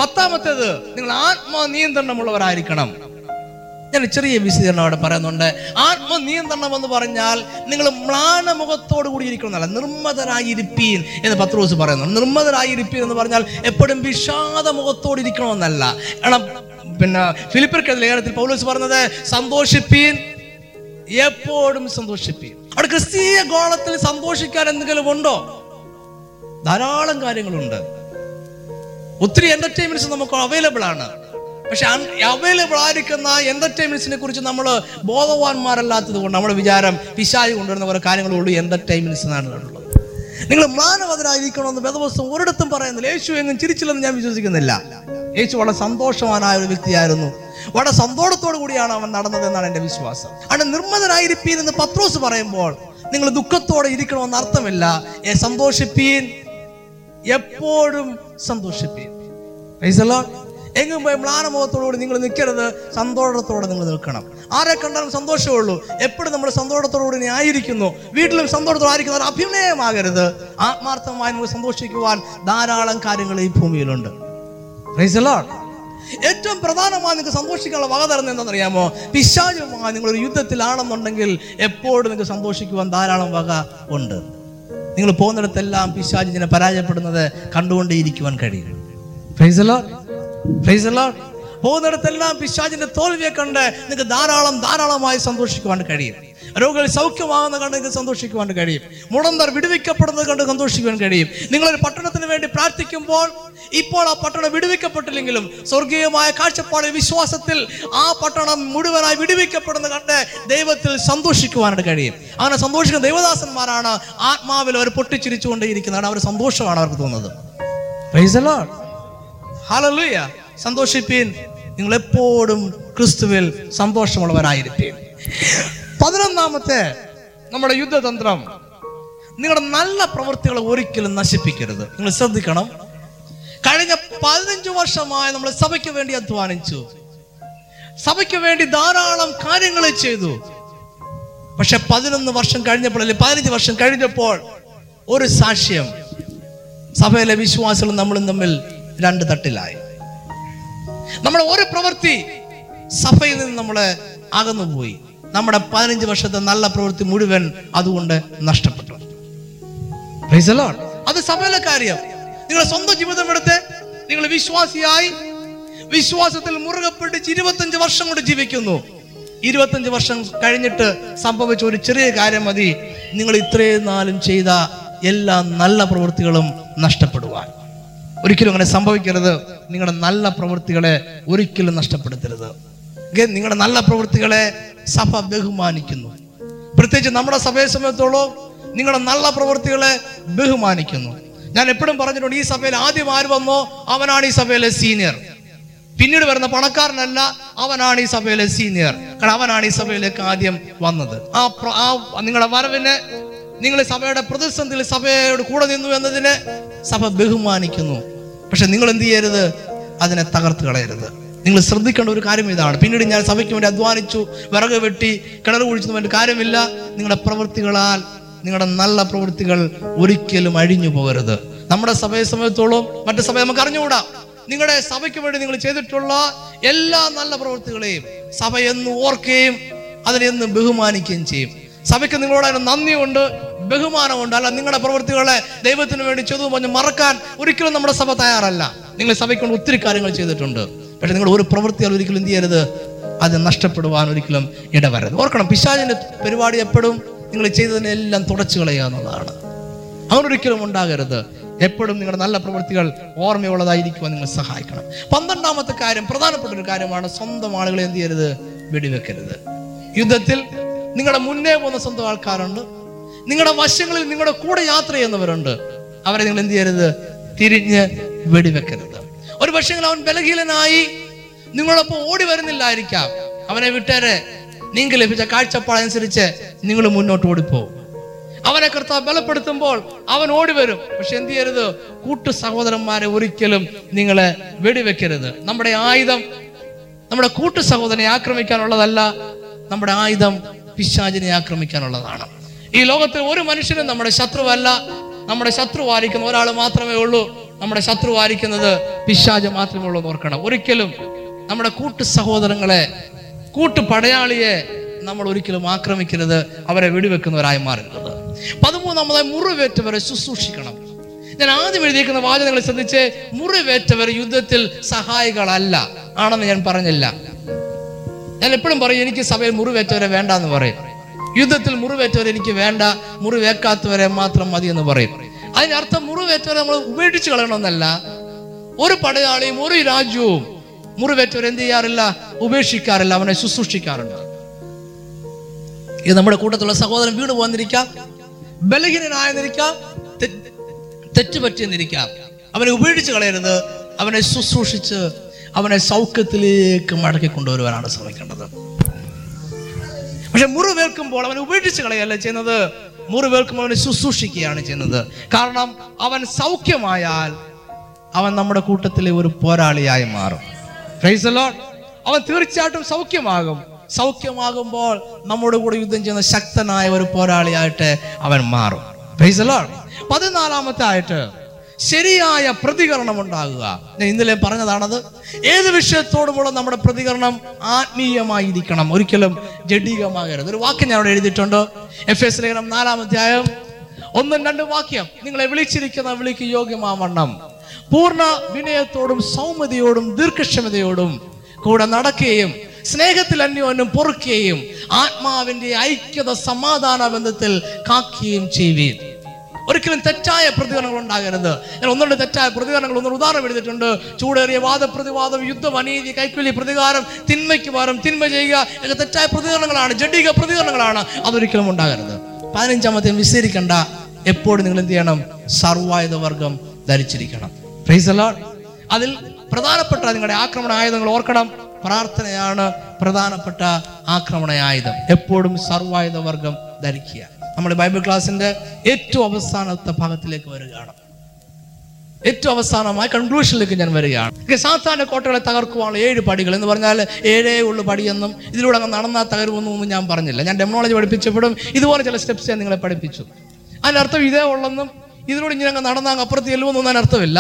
പത്താമത്തേത് നിങ്ങൾ ആത്മനിയന്ത്രണമുള്ളവരായിരിക്കണം ഞാൻ ചെറിയ വിശദീകരണം അവിടെ പറയുന്നുണ്ട് ആത്മനിയന്ത്രണം എന്ന് പറഞ്ഞാൽ നിങ്ങൾ മ്ലാനമുഖത്തോട് കൂടി ഇരിക്കണമെന്നല്ല നിർമ്മതരായിരിപ്പീൻ എന്ന് പത്രോസ് പറയുന്നുണ്ട് നിർമ്മതരായിരിപ്പീൻ എന്ന് പറഞ്ഞാൽ എപ്പോഴും വിഷാദ മുഖത്തോട് ഇരിക്കണമെന്നല്ല കാരണം പിന്നെ ഫിലിപ്പിർക്കെതിരെ ലേഖനത്തിൽ പൗലോസ് പറഞ്ഞത് സന്തോഷിപ്പീൻ എപ്പോഴും സന്തോഷിപ്പീൻ അവിടെ ക്രിസ്തീയ ഗോളത്തിൽ സന്തോഷിക്കാൻ എന്തെങ്കിലും ഉണ്ടോ ധാരാളം കാര്യങ്ങളുണ്ട് ഒത്തിരി എന്റർടൈൻമെന്റ്സ് നമുക്ക് അവൈലബിൾ ആണ് പക്ഷെ അവൈലബിൾ ആയിരിക്കുന്ന എന്റർടൈൻമെന്റ്സിനെ കുറിച്ച് നമ്മൾ ബോധവാന്മാരല്ലാത്തത് കൊണ്ട് നമ്മൾ വിചാരം പിശാചി കൊണ്ടുവരുന്ന കുറേ കാര്യങ്ങളുള്ളൂ എന്റർടൈൻമെന്റ്സ് എന്നാണ് ഉള്ളത് നിങ്ങൾ മാനവതരായിരിക്കണമെന്ന് വേദവസ്തു ഒരിടത്തും പറയുന്നില്ല യേശു എങ്ങും ചിരിച്ചില്ലെന്ന് ഞാൻ വിശ്വസിക്കുന്നില്ല യേശു വളരെ സന്തോഷവാനായ ഒരു വ്യക്തിയായിരുന്നു വളരെ സന്തോഷത്തോടു കൂടിയാണ് അവൻ നടന്നത് എന്നാണ് എൻ്റെ വിശ്വാസം അവിടെ നിർമ്മതനായിരിപ്പീൻ എന്ന് പത്രോസ് പറയുമ്പോൾ നിങ്ങൾ ദുഃഖത്തോടെ ഇരിക്കണമെന്ന് അർത്ഥമില്ല സന്തോഷിപ്പീൻ എപ്പോഴും സന്തോഷിപ്പീൻ എങ്ങും പോയി മ്ലാനമോഹത്തോടുകൂടി നിങ്ങൾ നിൽക്കരുത് സന്തോഷത്തോടെ നിങ്ങൾ നിൽക്കണം ആരെ കണ്ടാലും സന്തോഷമുള്ളൂ എപ്പോഴും നമ്മൾ സന്തോഷത്തോടുകൂടി ആയിരിക്കുന്നു വീട്ടിലും സന്തോഷത്തോടെ ആയിരിക്കുന്നവർ അഭിനയമാകരുത് ആത്മാർത്ഥമായി നമുക്ക് സന്തോഷിക്കുവാൻ ധാരാളം കാര്യങ്ങൾ ഈ ഭൂമിയിലുണ്ട് ഏറ്റവും പ്രധാനമായി നിങ്ങൾക്ക് സന്തോഷിക്കാനുള്ള വക തരുന്നത് എന്താണെന്നറിയാമോ പിശാചുമായി നിങ്ങളൊരു യുദ്ധത്തിലാണെന്നുണ്ടെങ്കിൽ എപ്പോഴും നിങ്ങൾക്ക് സന്തോഷിക്കുവാൻ ധാരാളം വക ഉണ്ട് നിങ്ങൾ പോകുന്നിടത്തെല്ലാം പിശാചിനെ പരാജയപ്പെടുന്നത് ഇരിക്കുവാൻ കഴിയും ഫൈസലോ പോകുന്നിടത്തെല്ലാം പിശാചിന്റെ തോൽവിയെ കണ്ട് നിങ്ങൾക്ക് ധാരാളം ധാരാളമായി സന്തോഷിക്കുവാൻ കഴിയും രോഗികൾ സൗഖ്യമാകുന്ന കണ്ട് നിങ്ങൾക്ക് സന്തോഷിക്കുവാൻ കഴിയും മുടന്തർ വിടുവിക്കപ്പെടുന്നത് കണ്ട് സന്തോഷിക്കുവാൻ കഴിയും നിങ്ങളൊരു പട്ടണത്തിന് വേണ്ടി പ്രാർത്ഥിക്കുമ്പോൾ ഇപ്പോൾ ആ പട്ടണം വിടുവിക്കപ്പെട്ടില്ലെങ്കിലും സ്വർഗീയമായ കാഴ്ചപ്പാടിൽ വിശ്വാസത്തിൽ ആ പട്ടണം മുഴുവനായി വിടുവിക്കപ്പെടുന്നത് കണ്ട് ദൈവത്തിൽ സന്തോഷിക്കുവാനായിട്ട് കഴിയും അങ്ങനെ സന്തോഷിക്കുന്ന ദൈവദാസന്മാരാണ് ആത്മാവിൽ അവർ പൊട്ടിച്ചിരിച്ചുകൊണ്ടേയിരിക്കുന്നതാണ് അവർ സന്തോഷമാണ് അവർക്ക് തോന്നുന്നത് ഹലലുയ സന്തോഷിപ്പീൻ നിങ്ങൾ എപ്പോഴും ക്രിസ്തുവിൽ സന്തോഷമുള്ളവരായിരിക്കും പതിനൊന്നാമത്തെ നമ്മുടെ യുദ്ധതന്ത്രം നിങ്ങളുടെ നല്ല പ്രവൃത്തികളെ ഒരിക്കലും നശിപ്പിക്കരുത് നിങ്ങൾ ശ്രദ്ധിക്കണം കഴിഞ്ഞ പതിനഞ്ച് വർഷമായി നമ്മൾ സഭയ്ക്ക് വേണ്ടി അധ്വാനിച്ചു സഭയ്ക്ക് വേണ്ടി ധാരാളം കാര്യങ്ങൾ ചെയ്തു പക്ഷെ പതിനൊന്ന് വർഷം കഴിഞ്ഞപ്പോൾ അല്ലെങ്കിൽ പതിനഞ്ച് വർഷം കഴിഞ്ഞപ്പോൾ ഒരു സാക്ഷ്യം സഭയിലെ വിശ്വാസികളും നമ്മളും തമ്മിൽ രണ്ട് തട്ടിലായി നമ്മൾ ഒരു പ്രവൃത്തി സഭയിൽ നിന്ന് നമ്മളെ അകന്നുപോയി നമ്മുടെ പതിനഞ്ച് വർഷത്തെ നല്ല പ്രവൃത്തി മുഴുവൻ അതുകൊണ്ട് നഷ്ടപ്പെട്ടു അത് സഭയിലെ കാര്യം നിങ്ങളുടെ സ്വന്തം ജീവിതം എടുത്ത് നിങ്ങൾ വിശ്വാസിയായി വിശ്വാസത്തിൽ മുറുകെ പിടിച്ച് ഇരുപത്തഞ്ച് വർഷം കൊണ്ട് ജീവിക്കുന്നു ഇരുപത്തഞ്ച് വർഷം കഴിഞ്ഞിട്ട് സംഭവിച്ച ഒരു ചെറിയ കാര്യം മതി നിങ്ങൾ ഇത്രയും നാളും ചെയ്ത എല്ലാ നല്ല പ്രവൃത്തികളും നഷ്ടപ്പെടുവാൻ ഒരിക്കലും അങ്ങനെ സംഭവിക്കരുത് നിങ്ങളുടെ നല്ല പ്രവൃത്തികളെ ഒരിക്കലും നഷ്ടപ്പെടുത്തരുത് നിങ്ങളുടെ നല്ല പ്രവൃത്തികളെ സഭ ബഹുമാനിക്കുന്നു പ്രത്യേകിച്ച് നമ്മുടെ സഭയെ സമയത്തോളം നിങ്ങളുടെ നല്ല പ്രവൃത്തികളെ ബഹുമാനിക്കുന്നു ഞാൻ എപ്പോഴും പറഞ്ഞിട്ടുണ്ട് ഈ സഭയിൽ ആദ്യം ആര് വന്നോ അവനാണ് ഈ സഭയിലെ സീനിയർ പിന്നീട് വരുന്ന പണക്കാരനല്ല അവനാണ് ഈ സഭയിലെ സീനിയർ കാരണം അവനാണ് ഈ സഭയിലേക്ക് ആദ്യം വന്നത് ആ നിങ്ങളുടെ വരവിനെ നിങ്ങൾ സഭയുടെ പ്രതിസന്ധിയിൽ സഭയോട് കൂടെ നിന്നു എന്നതിനെ സഭ ബഹുമാനിക്കുന്നു പക്ഷെ നിങ്ങൾ എന്ത് ചെയ്യരുത് അതിനെ തകർത്ത് കളയരുത് നിങ്ങൾ ശ്രദ്ധിക്കേണ്ട ഒരു കാര്യം ഇതാണ് പിന്നീട് ഞാൻ സഭയ്ക്ക് വേണ്ടി അധ്വാനിച്ചു വിറക് വെട്ടി കിണർ കുഴിച്ചു വേണ്ട കാര്യമില്ല നിങ്ങളുടെ പ്രവൃത്തികളാൽ നിങ്ങളുടെ നല്ല പ്രവൃത്തികൾ ഒരിക്കലും അഴിഞ്ഞു പോകരുത് നമ്മുടെ സഭയെ സമയത്തോളം മറ്റു സഭയെ നമുക്ക് അറിഞ്ഞുകൂടാ നിങ്ങളുടെ സഭയ്ക്ക് വേണ്ടി നിങ്ങൾ ചെയ്തിട്ടുള്ള എല്ലാ നല്ല പ്രവൃത്തികളെയും സഭ എന്ന് ഓർക്കുകയും അതിനെ ബഹുമാനിക്കുകയും ചെയ്യും സഭയ്ക്ക് നിങ്ങളോടൊരു നന്ദിയുണ്ട് ബഹുമാനമുണ്ട് അല്ല നിങ്ങളുടെ പ്രവൃത്തികളെ ദൈവത്തിന് വേണ്ടി ചെയ്തു പറഞ്ഞ് മറക്കാൻ ഒരിക്കലും നമ്മുടെ സഭ തയ്യാറല്ല നിങ്ങൾ സഭയ്ക്കൊണ്ട് ഒത്തിരി കാര്യങ്ങൾ ചെയ്തിട്ടുണ്ട് പക്ഷെ നിങ്ങൾ ഒരു പ്രവൃത്തികൾ ഒരിക്കലും എന്ത് ചെയ്യരുത് അത് നഷ്ടപ്പെടുവാൻ ഒരിക്കലും ഇടവരരുത് ഓർക്കണം പിശാചിന്റെ പരിപാടി എപ്പോഴും നിങ്ങൾ ചെയ്തതിനെല്ലാം തുടച്ചു കളയുക എന്നുള്ളതാണ് അവനൊരിക്കലും ഉണ്ടാകരുത് എപ്പോഴും നിങ്ങളുടെ നല്ല പ്രവൃത്തികൾ ഓർമ്മയുള്ളതായിരിക്കുവാൻ നിങ്ങൾ സഹായിക്കണം പന്ത്രണ്ടാമത്തെ കാര്യം പ്രധാനപ്പെട്ട ഒരു കാര്യമാണ് സ്വന്തം ആളുകളെ എന്ത് ചെയ്യരുത് വെടിവെക്കരുത് യുദ്ധത്തിൽ നിങ്ങളുടെ മുന്നേ പോകുന്ന സ്വന്തം ആൾക്കാരുണ്ട് നിങ്ങളുടെ വശങ്ങളിൽ നിങ്ങളുടെ കൂടെ യാത്ര ചെയ്യുന്നവരുണ്ട് അവരെ നിങ്ങൾ എന്ത് ചെയ്യരുത് തിരിഞ്ഞ് വെടിവെക്കരുത് ഒരു പക്ഷേ അവൻ ബലഹീനനായി നിങ്ങളൊപ്പം ഓടി വരുന്നില്ലായിരിക്കാം അവനെ വിട്ടേരെ നിങ്ങൾക്ക് ലഭിച്ച കാഴ്ചപ്പാടനുസരിച്ച് നിങ്ങൾ മുന്നോട്ട് ഓടിപ്പോകും അവനെ കർത്താവ് ബലപ്പെടുത്തുമ്പോൾ അവൻ ഓടി വരും പക്ഷെ എന്ത് ചെയ്യരുത് കൂട്ടു സഹോദരന്മാരെ ഒരിക്കലും നിങ്ങളെ വെടിവെക്കരുത് നമ്മുടെ ആയുധം നമ്മുടെ കൂട്ടു സഹോദരനെ ആക്രമിക്കാനുള്ളതല്ല നമ്മുടെ ആയുധം പിശാചിനെ ആക്രമിക്കാനുള്ളതാണ് ഈ ലോകത്തിൽ ഒരു മനുഷ്യനും നമ്മുടെ ശത്രുവല്ല നമ്മുടെ ശത്രു വാരിക്കുന്ന ഒരാൾ മാത്രമേ ഉള്ളൂ നമ്മുടെ ശത്രു വാരിക്കുന്നത് പിശാജ മാത്രമേ ഉള്ളൂ എന്ന് ഓർക്കണം ഒരിക്കലും നമ്മുടെ കൂട്ടു സഹോദരങ്ങളെ കൂട്ടു പടയാളിയെ നമ്മൾ ഒരിക്കലും ആക്രമിക്കരുത് അവരെ വെടിവെക്കുന്നവരായി മാറരുത് പതിമൂന്നാമതായി മുറിവേറ്റവരെ ശുശ്രൂഷിക്കണം ഞാൻ ആദ്യം എഴുതിയിരിക്കുന്ന വാചനങ്ങളെ ശ്രദ്ധിച്ച് മുറിവേറ്റവർ യുദ്ധത്തിൽ സഹായികളല്ല ആണെന്ന് ഞാൻ പറഞ്ഞില്ല ഞാൻ എപ്പോഴും പറയും എനിക്ക് സഭയിൽ മുറിവേറ്റവരെ വേണ്ടെന്ന് പറയും യുദ്ധത്തിൽ മുറിവേറ്റവരെ എനിക്ക് വേണ്ട മുറിവേക്കാത്തവരെ മാത്രം മതി എന്ന് പറയും അതിനർത്ഥം മുറിവേറ്റവരെ നമ്മൾ ഉപേക്ഷിച്ച് കളയണമെന്നല്ല ഒരു പടയാളിയും ഒരു രാജ്യവും മുറിവേറ്റവർ എന്ത് ചെയ്യാറില്ല ഉപേക്ഷിക്കാറില്ല അവനെ ശുശ്രൂഷിക്കാറുണ്ട് ഇത് നമ്മുടെ കൂട്ടത്തിലുള്ള സഹോദരൻ വീട് പോകാതിരിക്കാം ബലഹീനനായെന്നിരിക്കാം തെറ്റുപറ്റിയെന്നിരിക്കാം അവനെ ഉപേക്ഷിച്ച് കളയരുത് അവനെ ശുശ്രൂഷിച്ച് അവനെ സൗഖ്യത്തിലേക്ക് മടക്കി കൊണ്ടുവരുവാനാണ് ശ്രമിക്കേണ്ടത് പക്ഷെ മുറിവേൽക്കുമ്പോൾ അവൻ ഉപേക്ഷിച്ച് കളയല്ല ചെയ്യുന്നത് മുറിവേൽക്കുമ്പോൾ അവനെ ശുശ്രൂഷിക്കുകയാണ് ചെയ്യുന്നത് കാരണം അവൻ സൗഖ്യമായാൽ അവൻ നമ്മുടെ കൂട്ടത്തിലെ ഒരു പോരാളിയായി മാറും അവൻ തീർച്ചയായിട്ടും സൗഖ്യമാകും സൗഖ്യമാകുമ്പോൾ നമ്മുടെ കൂടെ യുദ്ധം ചെയ്യുന്ന ശക്തനായ ഒരു പോരാളിയായിട്ട് അവൻ മാറും പതിനാലാമത്തെ ആയിട്ട് ശരിയായ പ്രതികരണം ഉണ്ടാകുക ഞാൻ ഇന്നലെ പറഞ്ഞതാണത് ഏത് വിഷയത്തോടുമുള്ള നമ്മുടെ പ്രതികരണം ആത്മീയമായിരിക്കണം ഒരിക്കലും ജഡീകമാകരുത് ഒരു വാക്യം ഞാൻ അവിടെ എഴുതിയിട്ടുണ്ട് എഫ് എസ് ലേഖനം നാലാമധ്യായം ഒന്നും രണ്ടും വാക്യം നിങ്ങളെ വിളിച്ചിരിക്കുന്ന വിളിക്ക് യോഗ്യമാവണ്ണം പൂർണ്ണ വിനയത്തോടും സൗമ്യതയോടും ദീർഘക്ഷമതയോടും കൂടെ നടക്കുകയും സ്നേഹത്തിൽ അന്യോന്യം പൊറുക്കുകയും ആത്മാവിന്റെ ഐക്യത സമാധാന ബന്ധത്തിൽ കാക്കുകയും ചെയ്യുകയും ഒരിക്കലും തെറ്റായ പ്രതികരണങ്ങൾ ഉണ്ടാകരുത് ഞാൻ ഒന്നുകൊണ്ട് തെറ്റായ പ്രതികരണങ്ങൾ ഒന്നും ഉദാഹരണം എഴുതിയിട്ടുണ്ട് ചൂടേറിയ വാദപ്രതിവാദം യുദ്ധം അനീതി കൈക്കൂലി പ്രതികാരം തിന്മയ്ക്ക് പകരം തിന്മ ചെയ്യുക ഇതൊക്കെ തെറ്റായ പ്രതികരണങ്ങളാണ് ജഡിക പ്രതികരണങ്ങളാണ് അതൊരിക്കലും ഉണ്ടാകരുത് പതിനഞ്ചാമത്തെ വിസ്തരിക്കേണ്ട എപ്പോഴും നിങ്ങൾ എന്ത് ചെയ്യണം സർവായുധ വർഗം ധരിച്ചിരിക്കണം അതിൽ പ്രധാനപ്പെട്ട നിങ്ങളുടെ ആക്രമണ ആയുധങ്ങൾ ഓർക്കണം പ്രാർത്ഥനയാണ് പ്രധാനപ്പെട്ട ആക്രമണ ആയുധം എപ്പോഴും സർവായുധ വർഗം ധരിക്കുക നമ്മുടെ ബൈബിൾ ക്ലാസ്സിന്റെ ഏറ്റവും അവസാനത്തെ ഭാഗത്തിലേക്ക് വരികയാണ് ഏറ്റവും അവസാനമായി കൺക്ലൂഷനിലേക്ക് ഞാൻ വരികയാണ് സാധാരണ കോട്ടകളെ തകർക്കുവാനുള്ള ഏഴ് പടികൾ എന്ന് പറഞ്ഞാൽ ഏഴേ ഉള്ളു പടിയെന്നും ഇതിലൂടെ അങ്ങ് നടന്നാൽ തകരുമെന്നൊന്നും ഞാൻ പറഞ്ഞില്ല ഞാൻ ഡെമോളജി പഠിപ്പിച്ചപ്പോഴും ഇതുപോലെ ചില സ്റ്റെപ്സ് ഞാൻ നിങ്ങളെ പഠിപ്പിച്ചു അതിനർത്ഥം ഇതേ ഉള്ളെന്നും ഇതിലൂടെ ഇങ്ങനെ അങ്ങ് നടന്നാൽ അങ്ങ് അപ്പുറത്ത് ചെല്ലുമെന്നൊന്നും അർത്ഥമില്ല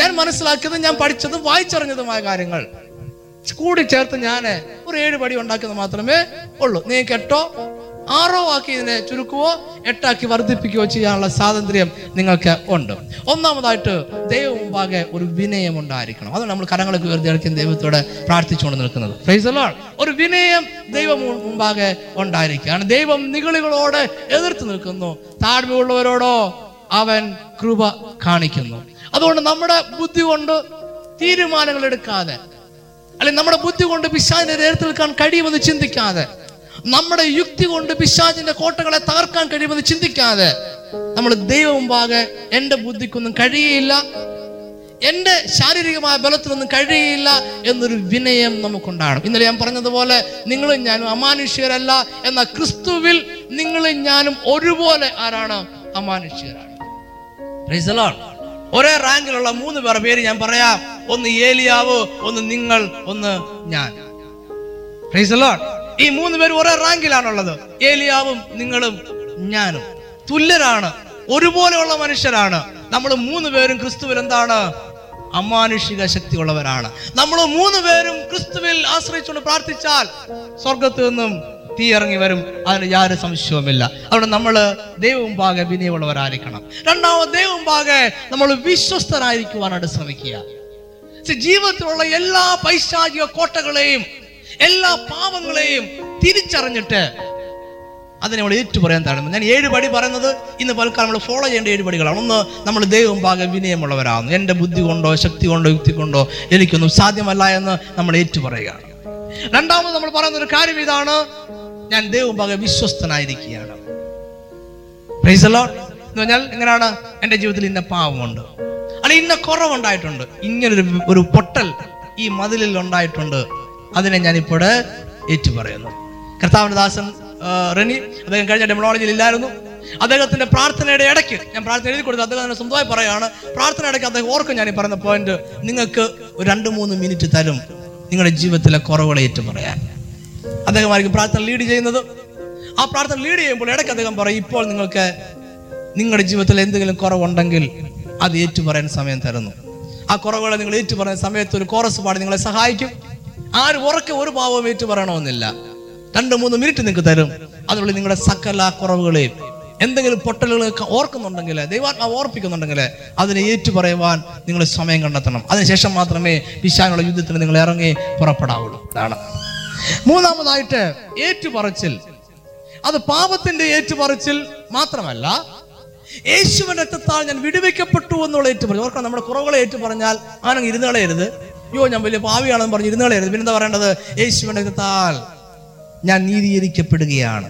ഞാൻ മനസ്സിലാക്കിയതും ഞാൻ പഠിച്ചതും വായിച്ചറിഞ്ഞതുമായ കാര്യങ്ങൾ കൂടി ചേർത്ത് ഞാൻ ഒരു ഏഴ് പടി ഉണ്ടാക്കുന്നത് മാത്രമേ ഉള്ളൂ നീ കേട്ടോ ആറോ ആക്കി ഇതിനെ ചുരുക്കുവോ എട്ടാക്കി വർദ്ധിപ്പിക്കുകയോ ചെയ്യാനുള്ള സ്വാതന്ത്ര്യം നിങ്ങൾക്ക് ഉണ്ട് ഒന്നാമതായിട്ട് ദൈവം മുമ്പാകെ ഒരു വിനയം ഉണ്ടായിരിക്കണം അതാണ് നമ്മൾ കരങ്ങളൊക്കെ ഉയർത്തി അടയ്ക്കും ദൈവത്തോടെ പ്രാർത്ഥിച്ചുകൊണ്ട് നിൽക്കുന്നത് ഒരു വിനയം ദൈവം മുമ്പാകെ ഉണ്ടായിരിക്കുകയാണ് ദൈവം നിഗളികളോട് എതിർത്ത് നിൽക്കുന്നു താഴ്മയുള്ളവരോടോ അവൻ കൃപ കാണിക്കുന്നു അതുകൊണ്ട് നമ്മുടെ ബുദ്ധി കൊണ്ട് തീരുമാനങ്ങൾ എടുക്കാതെ അല്ലെ നമ്മുടെ ബുദ്ധി കൊണ്ട് പിശാചിനെ നേരത്തെ നിൽക്കാൻ കഴിയുമെന്ന് ചിന്തിക്കാതെ നമ്മുടെ യുക്തി കൊണ്ട് പിശാചിന്റെ കോട്ടകളെ തകർക്കാൻ കഴിയുമെന്ന് ചിന്തിക്കാതെ നമ്മൾ ദൈവമുമ്പാകെ എന്റെ ബുദ്ധിക്കൊന്നും കഴിയയില്ല എന്റെ ശാരീരികമായ ബലത്തിനൊന്നും കഴിയില്ല എന്നൊരു വിനയം നമുക്കുണ്ടാകണം ഇന്നലെ ഞാൻ പറഞ്ഞതുപോലെ നിങ്ങളും ഞാനും അമാനുഷ്യരല്ല എന്ന ക്രിസ്തുവിൽ നിങ്ങളും ഞാനും ഒരുപോലെ ആരാണ് അമാനുഷ്യരാണ് ഒരേ റാങ്കിലുള്ള മൂന്ന് പേരെ പേര് ഞാൻ പറയാം ഒന്ന് ഏലിയാവ് ഒന്ന് നിങ്ങൾ ഒന്ന് ഞാൻ ഈ മൂന്ന് പേരും ഒരേ റാങ്കിലാണുള്ളത് ഏലിയാവും നിങ്ങളും ഞാനും തുല്യരാണ് ഒരുപോലെയുള്ള മനുഷ്യരാണ് നമ്മൾ മൂന്ന് പേരും ക്രിസ്തുവിൽ എന്താണ് അമാനുഷിക ശക്തിയുള്ളവരാണ് നമ്മൾ മൂന്ന് പേരും ക്രിസ്തുവിൽ ആശ്രയിച്ചുകൊണ്ട് പ്രാർത്ഥിച്ചാൽ സ്വർഗത്തു നിന്നും തീ ഇറങ്ങി വരും അതിന് യാതൊരു സംശയവുമില്ല അവിടെ നമ്മൾ ദൈവം പാകെ വിനയമുള്ളവരായിരിക്കണം രണ്ടാമത് ദൈവം പാകെ നമ്മൾ വിശ്വസ്തരായിരിക്കുവാനായിട്ട് ശ്രമിക്കുക ജീവിതത്തിലുള്ള എല്ലാ പൈശാചിക കോട്ടകളെയും എല്ലാ പാപങ്ങളെയും തിരിച്ചറിഞ്ഞിട്ട് അതിനെ നമ്മൾ ഏറ്റു പറയാൻ ഞാൻ ഏഴ് പടി പറയുന്നത് ഇന്ന് പലക്കാലം നമ്മൾ ഫോളോ ചെയ്യേണ്ട ഏഴ് പടികളാണ് ഒന്ന് നമ്മൾ ദൈവം പാകം വിനയമുള്ളവരാണ് എൻ്റെ ബുദ്ധി കൊണ്ടോ ശക്തി കൊണ്ടോ യുക്തി കൊണ്ടോ എനിക്കൊന്നും സാധ്യമല്ല എന്ന് നമ്മൾ ഏറ്റു പറയുകയാണ് രണ്ടാമത് നമ്മൾ പറയുന്ന ഒരു കാര്യം ഇതാണ് ഞാൻ ദൈവം പാകം വിശ്വസ്തനായിരിക്കുകയാണ് എന്ന് പറഞ്ഞാൽ എങ്ങനെയാണ് എൻ്റെ ജീവിതത്തിൽ ഇന്ന പാവമുണ്ട് അല്ല ഇന്ന കുറവുണ്ടായിട്ടുണ്ട് ഇങ്ങനൊരു ഒരു പൊട്ടൽ ഈ മതിലിൽ ഉണ്ടായിട്ടുണ്ട് അതിനെ ഞാനിപ്പോൾ ഏറ്റു പറയുന്നു കർത്താവിൻ്റെ ദാസൻ റെനി അദ്ദേഹം കഴിഞ്ഞ ഡെമണോളജിയിൽ ഇല്ലായിരുന്നു അദ്ദേഹത്തിന്റെ പ്രാർത്ഥനയുടെ ഇടയ്ക്ക് ഞാൻ പ്രാർത്ഥന എഴുതി കൊടുത്തു അദ്ദേഹം തന്നെ സ്വന്തമായി പറയുകയാണ് പ്രാർത്ഥന ഇടയ്ക്ക് അദ്ദേഹം ഓർക്കും ഞാൻ ഈ പറയുന്ന പോയിന്റ് നിങ്ങൾക്ക് ഒരു രണ്ട് മൂന്ന് മിനിറ്റ് തരും നിങ്ങളുടെ ജീവിതത്തിലെ കുറവുകളെ ഏറ്റു പറയാൻ അദ്ദേഹമായിരിക്കും പ്രാർത്ഥന ലീഡ് ചെയ്യുന്നത് ആ പ്രാർത്ഥന ലീഡ് ചെയ്യുമ്പോൾ ഇടയ്ക്ക് അദ്ദേഹം പറയും ഇപ്പോൾ നിങ്ങൾക്ക് നിങ്ങളുടെ ജീവിതത്തിൽ എന്തെങ്കിലും കുറവുണ്ടെങ്കിൽ അത് ഏറ്റു പറയാൻ സമയം തരുന്നു ആ കുറവുകളെ നിങ്ങൾ ഏറ്റു പറയുന്ന സമയത്ത് ഒരു കോറസ് പാടി നിങ്ങളെ സഹായിക്കും ആര് ഉറക്കെ ഒരു പാവം ഏറ്റു പറയണമെന്നില്ല രണ്ട് മൂന്ന് മിനിറ്റ് നിങ്ങൾക്ക് തരും അതിനുള്ളിൽ നിങ്ങളുടെ സകല കുറവുകളെയും എന്തെങ്കിലും പൊട്ടലുകളൊക്കെ ഓർക്കുന്നുണ്ടെങ്കിൽ ദൈവാത്മാവ് ഓർപ്പിക്കുന്നുണ്ടെങ്കിൽ അതിനെ ഏറ്റു പറയുവാൻ നിങ്ങൾ സമയം കണ്ടെത്തണം അതിനുശേഷം മാത്രമേ വിശാനുള്ള യുദ്ധത്തിന് നിങ്ങൾ ഇറങ്ങി പുറപ്പെടാവുള്ളൂ അതാണ് മൂന്നാമതായിട്ട് ഏറ്റുപറച്ചിൽ അത് പാപത്തിന്റെ ഏറ്റുപറച്ചിൽ മാത്രമല്ല യേശുവിന്റെ രക്തത്താൽ ഞാൻ വിടുവിക്കപ്പെട്ടു എന്നുള്ള ഏറ്റുപറഞ്ഞു ഓർക്കണം നമ്മുടെ കുറവുകളെ ഏറ്റുപറഞ്ഞാൽ ആണെങ്കിൽ ഇരുന്നളയരുത് അയ്യോ ഞാൻ വലിയ പാവിയാണെന്ന് പറഞ്ഞ് ഇരുന്നുകളായിരുന്നു പിന്നെന്താ പറയേണ്ടത് യേശുവിൻ്റെ കൃത്താൽ ഞാൻ നീതീകരിക്കപ്പെടുകയാണ്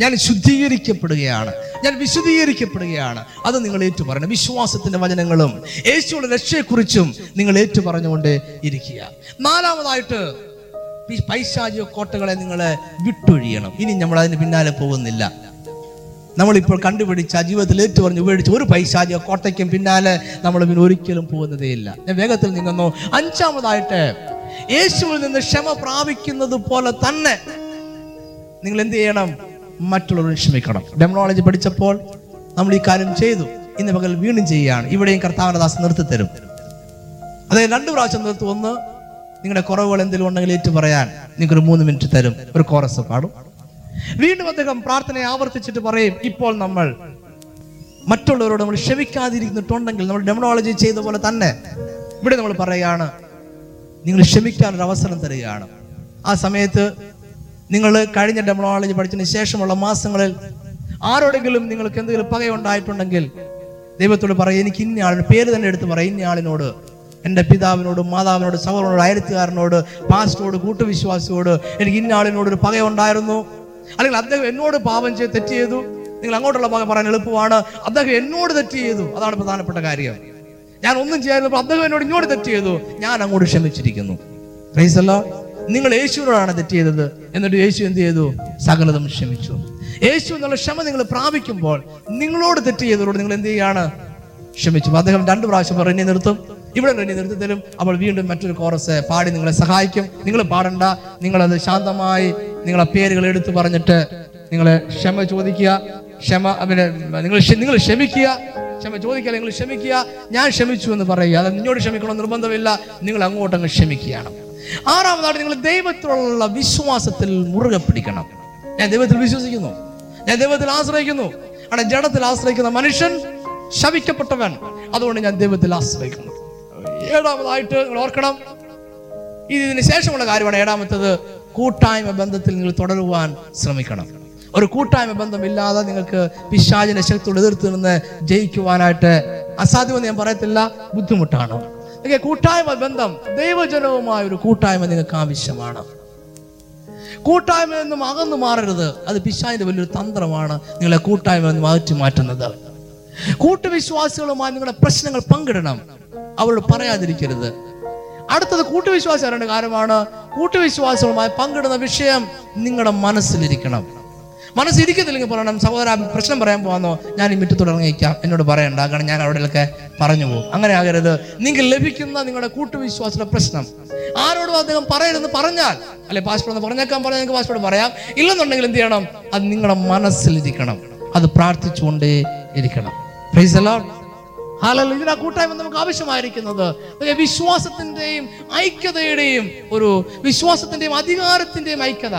ഞാൻ ശുദ്ധീകരിക്കപ്പെടുകയാണ് ഞാൻ വിശുദ്ധീകരിക്കപ്പെടുകയാണ് അത് നിങ്ങൾ ഏറ്റു പറയണം വിശ്വാസത്തിന്റെ വചനങ്ങളും യേശുവിന്റെ രക്ഷയെക്കുറിച്ചും നിങ്ങൾ ഏറ്റു പറഞ്ഞുകൊണ്ട് ഇരിക്കുക നാലാമതായിട്ട് പൈശാചിക കോട്ടകളെ നിങ്ങൾ വിട്ടൊഴിയണം ഇനി നമ്മൾ അതിന് പിന്നാലെ പോകുന്നില്ല നമ്മളിപ്പോൾ കണ്ടുപിടിച്ച ജീവിതത്തിൽ ഏറ്റു പറഞ്ഞ് ഉപയോഗിച്ച് ഒരു പൈശാചിക കോട്ടയ്ക്കും പിന്നാലെ നമ്മൾ പിന്നെ ഒരിക്കലും പോകുന്നതേയില്ല ഞാൻ വേഗത്തിൽ നിങ്ങുന്നു അഞ്ചാമതായിട്ട് യേശുവിൽ നിന്ന് ക്ഷമ പ്രാപിക്കുന്നത് പോലെ തന്നെ നിങ്ങൾ എന്ത് ചെയ്യണം മറ്റുള്ളവരെ ക്ഷമിക്കണം ഡെമനോളജി പഠിച്ചപ്പോൾ നമ്മൾ ഈ കാര്യം ചെയ്തു ഇന്ന് പകൽ വീണ്ടും ചെയ്യുകയാണ് ഇവിടെയും കർത്താവനദാസ് നിർത്തി തരും അതായത് രണ്ട് പ്രാവശ്യം നിർത്തി ഒന്ന് നിങ്ങളുടെ കുറവുകൾ എന്തെങ്കിലും ഉണ്ടെങ്കിൽ ഏറ്റു പറയാൻ ഒരു മൂന്ന് മിനിറ്റ് തരും ഒരു കോറസ് പാടും വീണ്ടും അദ്ദേഹം പ്രാർത്ഥനയെ ആവർത്തിച്ചിട്ട് പറയും ഇപ്പോൾ നമ്മൾ മറ്റുള്ളവരോട് നമ്മൾ ക്ഷമിക്കാതിരിക്കുന്നിട്ടുണ്ടെങ്കിൽ നമ്മൾ ഡെമണോളജി ചെയ്ത പോലെ തന്നെ ഇവിടെ നമ്മൾ പറയുകയാണ് നിങ്ങൾ ക്ഷമിക്കാൻ ഒരു അവസരം തരികയാണ് ആ സമയത്ത് നിങ്ങൾ കഴിഞ്ഞ ഡെമണോളജി പഠിച്ചതിന് ശേഷമുള്ള മാസങ്ങളിൽ ആരോടെങ്കിലും നിങ്ങൾക്ക് എന്തെങ്കിലും പകയുണ്ടായിട്ടുണ്ടെങ്കിൽ ദൈവത്തോട് പറയും എനിക്ക് ഇന്ന പേര് തന്നെ എടുത്ത് പറയും ഇന്ന ആളിനോട് എൻ്റെ പിതാവിനോട് മാതാവിനോട് സഹോദരനോട് അയൽക്കാരനോട് പാസ്റ്റോട് കൂട്ടുവിശ്വാസിയോട് എനിക്ക് ഇന്ന ആളിനോട് ഒരു പകയുണ്ടായിരുന്നു അല്ലെങ്കിൽ അദ്ദേഹം എന്നോട് പാപം ചെയ്ത് തെറ്റ് ചെയ്തു നിങ്ങൾ അങ്ങോട്ടുള്ള ഭാഗം പറയാൻ എളുപ്പമാണ് അദ്ദേഹം എന്നോട് തെറ്റ് ചെയ്തു അതാണ് പ്രധാനപ്പെട്ട കാര്യം ഞാൻ ഒന്നും ചെയ്യാതിരുന്നപ്പോൾ അദ്ദേഹം എന്നോട് ഇങ്ങോട്ട് തെറ്റ് ചെയ്തു ഞാൻ അങ്ങോട്ട് ക്ഷമിച്ചിരിക്കുന്നു ക്രൈസല്ല നിങ്ങൾ യേശുവിനോടാണ് തെറ്റ് ചെയ്തത് എന്നിട്ട് യേശു എന്ത് ചെയ്തു സകലതും ക്ഷമിച്ചു യേശു എന്നുള്ള ക്ഷമ നിങ്ങൾ പ്രാപിക്കുമ്പോൾ നിങ്ങളോട് തെറ്റ് ചെയ്തതോട് നിങ്ങൾ എന്ത് ചെയ്യാണ് ക്ഷമിച്ചു അദ്ദേഹം രണ്ട് പ്രാവശ്യം പറഞ്ഞു നിർത്തും ഇവിടെ റെഡി നിർത്തി തരും അപ്പോൾ വീണ്ടും മറ്റൊരു കോറസ് പാടി നിങ്ങളെ സഹായിക്കും നിങ്ങൾ പാടണ്ട നിങ്ങളത് ശാന്തമായി നിങ്ങൾ ആ പേരുകൾ എടുത്തു പറഞ്ഞിട്ട് നിങ്ങൾ ക്ഷമ ചോദിക്കുക ക്ഷമ പിന്നെ നിങ്ങൾ നിങ്ങൾ ക്ഷമിക്കുക ക്ഷമ ചോദിക്കുക നിങ്ങൾ ക്ഷമിക്കുക ഞാൻ ക്ഷമിച്ചു എന്ന് പറയുക അത് നിന്നോട് ക്ഷമിക്കണം നിർബന്ധമില്ല നിങ്ങൾ അങ്ങോട്ടങ്ങ് ക്ഷമിക്കുകയാണ് ആറാമതായിട്ട് നിങ്ങൾ ദൈവത്തിലുള്ള വിശ്വാസത്തിൽ മുറുകെ പിടിക്കണം ഞാൻ ദൈവത്തിൽ വിശ്വസിക്കുന്നു ഞാൻ ദൈവത്തിൽ ആശ്രയിക്കുന്നു ആണ് ജഡത്തിൽ ആശ്രയിക്കുന്ന മനുഷ്യൻ ശവിക്കപ്പെട്ടവൻ അതുകൊണ്ട് ഞാൻ ദൈവത്തിൽ ആശ്രയിക്കുന്നു ഏഴാമതായിട്ട് നിങ്ങൾ ഓർക്കണം ഇതിന് ശേഷമുള്ള കാര്യമാണ് ഏഴാമത്തത് കൂട്ടായ്മ ബന്ധത്തിൽ നിങ്ങൾ തുടരുവാൻ ശ്രമിക്കണം ഒരു കൂട്ടായ്മ ബന്ധമില്ലാതെ നിങ്ങൾക്ക് പിശാചിനെ ശക്തിയോട് എതിർത്ത് നിന്ന് ജയിക്കുവാനായിട്ട് അസാധ്യമെന്ന് ഞാൻ പറയത്തില്ല ബുദ്ധിമുട്ടാണ് കൂട്ടായ്മ ബന്ധം ദൈവജനവുമായ ഒരു കൂട്ടായ്മ നിങ്ങൾക്ക് ആവശ്യമാണ് കൂട്ടായ്മ നിന്നും അകന്നു മാറരുത് അത് പിശാചിന്റെ വലിയൊരു തന്ത്രമാണ് നിങ്ങളെ കൂട്ടായ്മ മാറ്റി അകറ്റി മാറ്റുന്നത് കൂട്ടുവിശ്വാസികളുമായി നിങ്ങളുടെ പ്രശ്നങ്ങൾ പങ്കിടണം അവരോട് പറയാതിരിക്കരുത് അടുത്തത് കൂട്ടുവിശ്വാസം രണ്ട് കാര്യമാണ് കൂട്ടുവിശ്വാസവുമായി പങ്കിടുന്ന വിഷയം നിങ്ങളുടെ മനസ്സിലിരിക്കണം മനസ്സിരിക്കത്തില്ലെങ്കിൽ പറയണം സഹോദര പ്രശ്നം പറയാൻ പോകുന്നു ഞാൻ ഈ മുറ്റത്തോട് തുടങ്ങിക്കാം എന്നോട് പറയണ്ട കാരണം ഞാൻ അവിടെയൊക്കെ പറഞ്ഞു പോകും അങ്ങനെ ആകരുത് നിങ്ങൾ ലഭിക്കുന്ന നിങ്ങളുടെ കൂട്ടുവിശ്വാസത്തിലെ പ്രശ്നം ആരോടും അദ്ദേഹം പറയരുതെന്ന് പറഞ്ഞാൽ അല്ലെ പാസ്പോർട്ട് പറഞ്ഞേക്കാൻ പറഞ്ഞാൽ നിങ്ങൾക്ക് പാസ്പോർട്ട് പറയാം ഇല്ലെന്നുണ്ടെങ്കിൽ എന്ത് ചെയ്യണം അത് നിങ്ങളുടെ മനസ്സിലിരിക്കണം അത് പ്രാർത്ഥിച്ചുകൊണ്ടേ ഇരിക്കണം പ്രൈസ് അലോട്ട് ഹാലല്ലോ ഇതിനാ കൂട്ടായ്മ നമുക്ക് ആവശ്യമായിരിക്കുന്നത് വിശ്വാസത്തിന്റെയും ഐക്യതയുടെയും ഒരു വിശ്വാസത്തിന്റെയും അധികാരത്തിന്റെയും ഐക്യത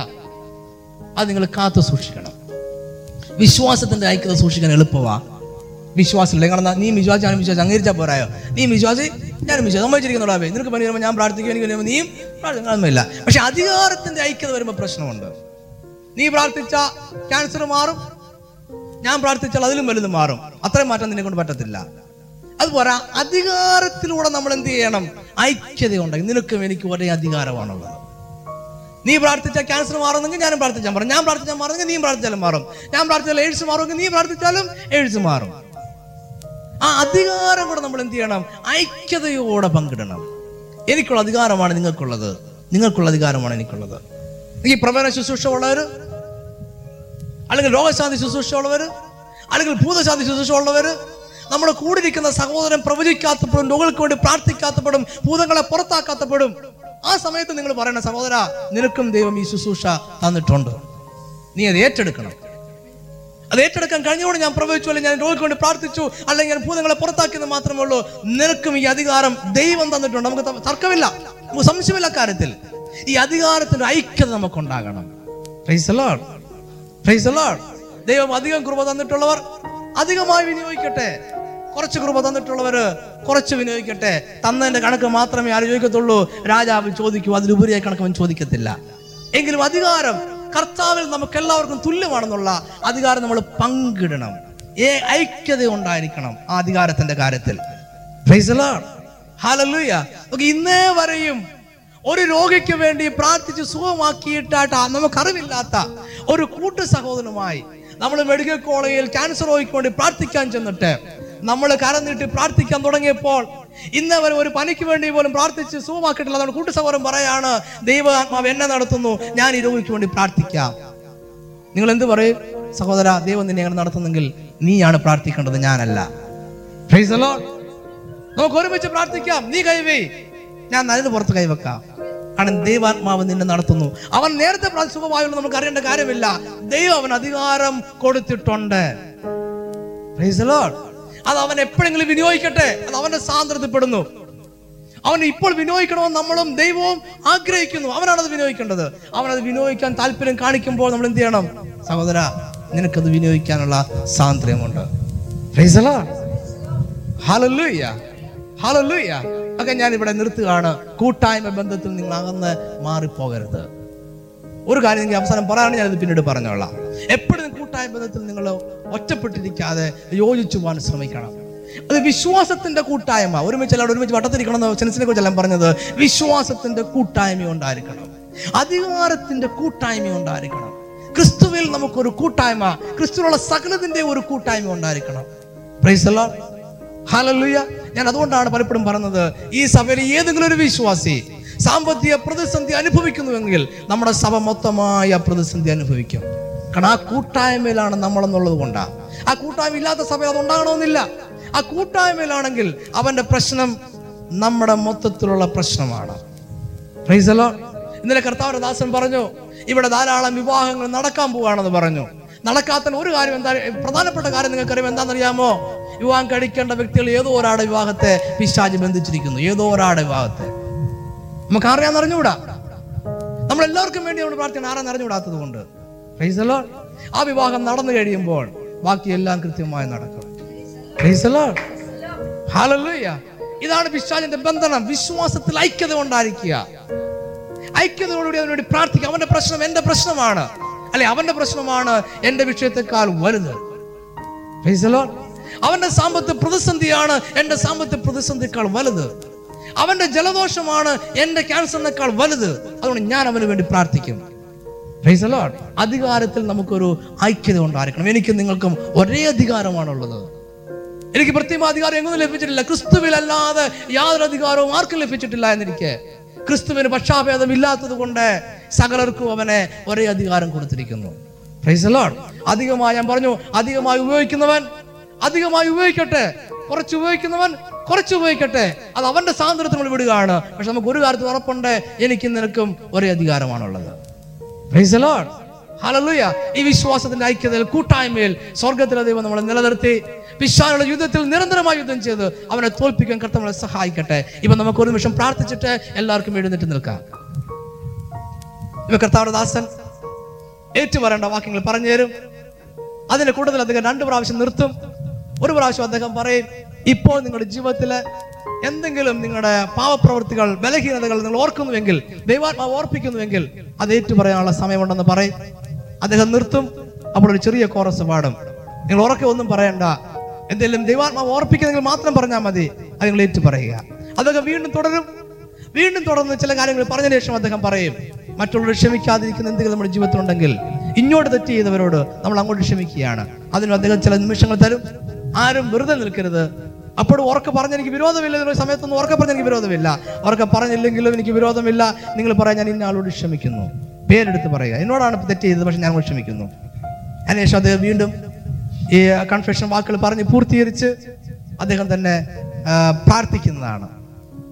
അത് നിങ്ങൾ കാത്തു സൂക്ഷിക്കണം വിശ്വാസത്തിന്റെ ഐക്യത സൂക്ഷിക്കാൻ എളുപ്പമാ വിശ്വാസമില്ല കാരണം നീ വിശ്വാസി ഞാൻ വിശ്വാസം അംഗീകരിച്ചാൽ പോരായോ നീ വിശ്വാസി ഞാൻ വിശ്വാസം വഹിച്ചിരിക്കുന്നുള്ള നിനക്ക് പണി വരുമ്പോൾ ഞാൻ പ്രാർത്ഥിക്കുകയും എനിക്ക് വരുമ്പോൾ നീയും പ്രാർത്ഥിക്കുന്നൊന്നുമില്ല പക്ഷെ അധികാരത്തിന്റെ ഐക്യത വരുമ്പോൾ പ്രശ്നമുണ്ട് നീ പ്രാർത്ഥിച്ച ക്യാൻസർ മാറും ഞാൻ പ്രാർത്ഥിച്ചാൽ അതിലും വലുതും മാറും അത്രയും മാറ്റം നിന്നെ കൊണ്ട് പറ്റത്തില്ല അതുപോലെ അധികാരത്തിലൂടെ നമ്മൾ എന്ത് ചെയ്യണം ഉണ്ടെങ്കിൽ നിനക്കും എനിക്ക് ഒരേ അധികാരമാണുള്ളത് നീ പ്രാർത്ഥിച്ചാൽ ക്യാൻസർ മാറുന്നെങ്കിൽ ഞാനും പ്രാർത്ഥിച്ചാൽ മാറും ഞാൻ പ്രാർത്ഥിച്ചാൽ മാറുന്നെങ്കിൽ നീ പ്രാർത്ഥിച്ചാലും മാറും ഞാൻ പ്രാർത്ഥിച്ചാൽ എയ്ഡ്സ് മാറുമെങ്കിൽ നീ പ്രാർത്ഥിച്ചാലും എയ്ഡ്സ് മാറും ആ അധികാരം കൂടെ നമ്മൾ എന്ത് ചെയ്യണം ഐക്യതയോടെ പങ്കിടണം എനിക്കുള്ള അധികാരമാണ് നിങ്ങൾക്കുള്ളത് നിങ്ങൾക്കുള്ള അധികാരമാണ് എനിക്കുള്ളത് ഈ പ്രമേണ ശുശ്രൂഷ ഉള്ളവർ അല്ലെങ്കിൽ രോഗശാന്തി ശുശ്രൂഷ ഉള്ളവർ അല്ലെങ്കിൽ ഭൂതശാന്തി ശുശ്രൂഷ ഉള്ളവർ നമ്മുടെ കൂടെ ഇരിക്കുന്ന സഹോദരൻ പ്രവചിക്കാത്തപ്പോഴും രോഗികൾക്ക് വേണ്ടി പ്രാർത്ഥിക്കാത്തപ്പോഴും ഭൂതങ്ങളെ പുറത്താക്കാത്തപ്പോഴും ആ സമയത്ത് നിങ്ങൾ പറയണ സഹോദര നിനക്കും ദൈവം ഈ ശുശ്രൂഷ തന്നിട്ടുണ്ട് നീ അത് ഏറ്റെടുക്കണം അത് ഏറ്റെടുക്കാൻ കഴിഞ്ഞുകൊണ്ട് ഞാൻ പ്രവചിച്ചു അല്ലെങ്കിൽ ഞാൻ രോഗിക്ക് വേണ്ടി പ്രാർത്ഥിച്ചു അല്ലെങ്കിൽ ഞാൻ ഭൂതങ്ങളെ പുറത്താക്കിയെന്ന് മാത്രമേ ഉള്ളൂ നിനക്കും ഈ അധികാരം ദൈവം തന്നിട്ടുണ്ട് നമുക്ക് തർക്കമില്ല നമുക്ക് സംശയമില്ല കാര്യത്തിൽ ഈ അധികാരത്തിന്റെ ഐക്യത നമുക്കുണ്ടാകണം ദൈവം അധികം കൃപ തന്നിട്ടുള്ളവർ അധികമായി വിനിയോഗിക്കട്ടെ കുറച്ച് കൃപ തന്നിട്ടുള്ളവർ കുറച്ച് വിനിയോഗിക്കട്ടെ തന്നതിന്റെ കണക്ക് മാത്രമേ ആലോചിക്കത്തുള്ളൂ രാജാവ് ചോദിക്കൂ അതിലുപരിയായി കണക്ക് അവൻ ചോദിക്കത്തില്ല എങ്കിലും അധികാരം കർത്താവിൽ നമുക്ക് എല്ലാവർക്കും തുല്യമാണെന്നുള്ള അധികാരം നമ്മൾ പങ്കിടണം ഏ ഐക്യത ഉണ്ടായിരിക്കണം ആ അധികാരത്തിന്റെ കാര്യത്തിൽ ഇന്നേ വരെയും ഒരു രോഗിക്ക് വേണ്ടി പ്രാർത്ഥിച്ച് സുഖമാക്കിയിട്ടായിട്ട് നമുക്കറിവില്ലാത്ത ഒരു കൂട്ടു സഹോദരനുമായി നമ്മൾ മെഡിക്കൽ കോളേജിൽ ക്യാൻസർ രോഗിക്ക് വേണ്ടി പ്രാർത്ഥിക്കാൻ ചെന്നിട്ട് നമ്മൾ കരം പ്രാർത്ഥിക്കാൻ തുടങ്ങിയപ്പോൾ ഇന്ന് അവർ ഒരു പനിക്ക് വേണ്ടി പോലും പ്രാർത്ഥിച്ച് സുഖമാക്കിയിട്ടില്ല അതുകൊണ്ട് കൂട്ടുസവരം പറയാണ് ആത്മാവ് എന്നെ നടത്തുന്നു ഞാൻ ഈ രോഗിക്ക് വേണ്ടി പ്രാർത്ഥിക്കാം നിങ്ങൾ എന്ത് പറയും സഹോദര ദൈവം നിന്നെ അങ്ങനെ നടത്തുന്നെങ്കിൽ നീയാണ് പ്രാർത്ഥിക്കേണ്ടത് ഞാനല്ല നമുക്ക് ഒരുമിച്ച് പ്രാർത്ഥിക്കാം നീ കൈവേ ഞാൻ നല്ലത് പുറത്ത് കൈവെക്കാം കാരണം ദൈവാത്മാവ് നിന്നെ നടത്തുന്നു അവൻ നേരത്തെ സുഖമായുള്ള നമുക്ക് അറിയേണ്ട കാര്യമില്ല ദൈവം അവൻ അധികാരം കൊടുത്തിട്ടുണ്ട് പ്രൈസ് ലോഡ് അത് അവൻ എപ്പോഴെങ്കിലും വിനിയോഗിക്കട്ടെ അത് അവന്റെ സാന്ദ്രതപ്പെടുന്നു അവൻ ഇപ്പോൾ വിനിയോഗിക്കണമെന്ന് നമ്മളും ദൈവവും ആഗ്രഹിക്കുന്നു അവനാണത് വിനിയോഗിക്കേണ്ടത് അവനത് വിനിയോഗിക്കാൻ താല്പര്യം കാണിക്കുമ്പോൾ നമ്മൾ എന്ത് ചെയ്യണം സഹോദര നിനക്കത് വിനിയോഗിക്കാനുള്ള സ്വാതന്ത്ര്യമുണ്ട് ഒക്കെ ഞാൻ ഇവിടെ നിർത്തുകയാണ് കൂട്ടായ്മ ബന്ധത്തിൽ നിങ്ങൾ അകന്ന് മാറിപ്പോകരുത് ഒരു കാര്യം എനിക്ക് അവസാനം പറയാനാണ് ഞാനത് പിന്നീട് പറഞ്ഞോളാം എപ്പോഴും കൂട്ടായ ബന്ധത്തിൽ നിങ്ങൾ ഒറ്റപ്പെട്ടിരിക്കാതെ യോജിച്ചു പോകാൻ ശ്രമിക്കണം അത് വിശ്വാസത്തിന്റെ കൂട്ടായ്മ ഒരുമിച്ച് എല്ലാവരും ഒരുമിച്ച് വട്ടത്തിരിക്കണം എന്ന് സെൻസിനെ കുറിച്ച് എല്ലാം പറഞ്ഞത് വിശ്വാസത്തിന്റെ കൂട്ടായ്മ ഉണ്ടായിരിക്കണം അധികാരത്തിന്റെ കൂട്ടായ്മ ഉണ്ടായിരിക്കണം ക്രിസ്തുവിൽ നമുക്കൊരു കൂട്ടായ്മ ക്രിസ്തുവിലുള്ള സകലത്തിന്റെ ഒരു കൂട്ടായ്മ ഉണ്ടായിരിക്കണം പ്രൈസ് ഹാലല്ലുയ ഞാൻ അതുകൊണ്ടാണ് പലപ്പോഴും പറഞ്ഞത് ഈ സഭയിൽ ഏതെങ്കിലും ഒരു വിശ്വാസി സാമ്പത്തിക പ്രതിസന്ധി അനുഭവിക്കുന്നുവെങ്കിൽ നമ്മുടെ സഭ മൊത്തമായ പ്രതിസന്ധി അനുഭവിക്കും കാരണം ആ കൂട്ടായ്മയിലാണ് നമ്മളെന്നുള്ളത് കൊണ്ടാണ് ആ കൂട്ടായ്മ ഇല്ലാത്ത സഭ അതുണ്ടാകണമെന്നില്ല ആ കൂട്ടായ്മയിലാണെങ്കിൽ അവന്റെ പ്രശ്നം നമ്മുടെ മൊത്തത്തിലുള്ള പ്രശ്നമാണ് പ്രൈസലോ ഇന്നലെ കർത്താവിന്റെ ദാസൻ പറഞ്ഞു ഇവിടെ ധാരാളം വിവാഹങ്ങൾ നടക്കാൻ പോവുകയാണെന്ന് പറഞ്ഞു നടക്കാത്ത ഒരു കാര്യം എന്താ പ്രധാനപ്പെട്ട കാര്യം നിങ്ങൾക്കറിയാം എന്താണെന്നറിയാമോ വിവാഹം കഴിക്കേണ്ട വ്യക്തികൾ ഏതോ ഒരാടെ വിവാഹത്തെ പിശാജ് ബന്ധിച്ചിരിക്കുന്നു ഏതോ ഒരാടെ വിവാഹത്തെ നമുക്ക് അറിയാൻ അറിഞ്ഞുകൂടാ എല്ലാവർക്കും വേണ്ടി നമ്മൾ പ്രാർത്ഥിക്കണം ആരാ അറിഞ്ഞുകൂടാത്തത് കൊണ്ട് റൈസലോ ആ വിവാഹം നടന്നു കഴിയുമ്പോൾ ബാക്കിയെല്ലാം കൃത്യമായി നടക്കും റൈസലോ ഹാലല്ലൂയ്യ ഇതാണ് വിശ്വാസിന്റെ ബന്ധനം വിശ്വാസത്തിൽ ഐക്യത കൊണ്ടായിരിക്കുക ഐക്യതയോടുകൂടി അവനോട് പ്രാർത്ഥിക്കുക അവന്റെ പ്രശ്നം എന്റെ പ്രശ്നമാണ് അല്ലെ അവന്റെ പ്രശ്നമാണ് എന്റെ വിഷയത്തെക്കാൾ വലുത് അവന്റെ സാമ്പത്തിക പ്രതിസന്ധിയാണ് എന്റെ സാമ്പത്തിക പ്രതിസന്ധിക്കാൾ വലുത് അവന്റെ ജലദോഷമാണ് എന്റെ ക്യാൻസറിനേക്കാൾ വലുത് അതുകൊണ്ട് ഞാൻ അവന് വേണ്ടി പ്രാർത്ഥിക്കും അധികാരത്തിൽ നമുക്കൊരു ഐക്യത ഉണ്ടായിരിക്കണം എനിക്ക് നിങ്ങൾക്കും ഒരേ അധികാരമാണുള്ളത് എനിക്ക് പ്രത്യേക അധികാരം എങ്ങനെ ലഭിച്ചിട്ടില്ല അല്ലാതെ യാതൊരു അധികാരവും ആർക്കും ലഭിച്ചിട്ടില്ല എന്നെനിക്ക് ക്രിസ്തുവിന് പക്ഷാഭേദം ഇല്ലാത്തത് കൊണ്ട് സകലർക്കും അവനെ ഒരേ അധികാരം കൊടുത്തിരിക്കുന്നു അധികമായി ഞാൻ പറഞ്ഞു അധികമായി ഉപയോഗിക്കുന്നവൻ അധികമായി ഉപയോഗിക്കട്ടെ കുറച്ച് ഉപയോഗിക്കുന്നവൻ കുറച്ച് ഉപയോഗിക്കട്ടെ അത് അവന്റെ സാന്ദ്രത്തിനുള്ള വിടുകയാണ് പക്ഷെ നമുക്ക് ഒരു കാര്യത്തിൽ ഉറപ്പുണ്ട് എനിക്കും നിനക്കും ഒരേ അധികാരമാണുള്ളത് ഈ വിശ്വാസത്തിന്റെ ഐക്യതയിൽ കൂട്ടായ്മയിൽ സ്വർഗത്തിലെ ദൈവം നമ്മളെ നിലനിർത്തി പിശാനുള്ള യുദ്ധത്തിൽ നിരന്തരമായി യുദ്ധം ചെയ്ത് അവനെ തോൽപ്പിക്കാൻ കർത്തവളെ സഹായിക്കട്ടെ ഇപ്പൊ നമുക്ക് ഒരു നിമിഷം പ്രാർത്ഥിച്ചിട്ട് എല്ലാവർക്കും എഴുന്നേറ്റ് നിൽക്കാം ഇവ കർത്താവദാസൻ ദാസൻ ഏറ്റുപറയേണ്ട വാക്യങ്ങൾ പറഞ്ഞു തരും അതിന്റെ കൂടുതൽ അദ്ദേഹം രണ്ട് പ്രാവശ്യം നിർത്തും ഒരു പ്രാവശ്യം അദ്ദേഹം പറയും ഇപ്പോൾ നിങ്ങളുടെ ജീവിതത്തിലെ എന്തെങ്കിലും നിങ്ങളുടെ പാവപ്രവൃത്തികൾ ബലഹീനതകൾ നിങ്ങൾ ഓർക്കുന്നുവെങ്കിൽ ദൈവാത്മാവ് ഓർപ്പിക്കുന്നുവെങ്കിൽ അത് ഏറ്റുപറയാനുള്ള സമയമുണ്ടെന്ന് പറയും അദ്ദേഹം നിർത്തും അപ്പോൾ ഒരു ചെറിയ കോറസ് പാടും നിങ്ങൾ ഉറക്കെ ഒന്നും പറയണ്ട എന്തെങ്കിലും ദൈവാത്മാവ് ഓർപ്പിക്കുന്നെങ്കിൽ മാത്രം പറഞ്ഞാൽ മതി അത് നിങ്ങൾ ഏറ്റു പറയുക അദ്ദേഹം വീണ്ടും തുടരും വീണ്ടും തുടർന്ന് ചില കാര്യങ്ങൾ പറഞ്ഞ ശേഷം അദ്ദേഹം പറയും മറ്റുള്ളവർ ക്ഷമിക്കാതിരിക്കുന്ന എന്തെങ്കിലും നമ്മുടെ ജീവിതത്തിലുണ്ടെങ്കിൽ ഇങ്ങോട്ട് തെറ്റ് ചെയ്തവരോട് നമ്മൾ അങ്ങോട്ട് ക്ഷമിക്കുകയാണ് അതിന് അദ്ദേഹം ചില നിമിഷങ്ങൾ തരും ആരും വെറുതെ നിൽക്കരുത് അപ്പോൾ ഉറക്കെ പറഞ്ഞ് എനിക്ക് വിരോധമില്ല എന്നൊരു സമയത്തൊന്നും ഉറക്കെ പറഞ്ഞ് എനിക്ക് വിരോധമില്ല ഉറക്കെ പറഞ്ഞില്ലെങ്കിലും എനിക്ക് വിരോധമില്ല നിങ്ങൾ പറയാൻ ഞാൻ ഇന്ന ആളോട് ക്ഷമിക്കുന്നു പേരെടുത്ത് പറയുക എന്നോടാണ് തെറ്റ് ചെയ്തത് പക്ഷെ ഞാൻ ക്ഷമിക്കുന്നു അതിനുശേഷം അദ്ദേഹം വീണ്ടും ഈ കൺഫെഷൻ വാക്കുകൾ പറഞ്ഞ് പൂർത്തീകരിച്ച് അദ്ദേഹം തന്നെ പ്രാർത്ഥിക്കുന്നതാണ്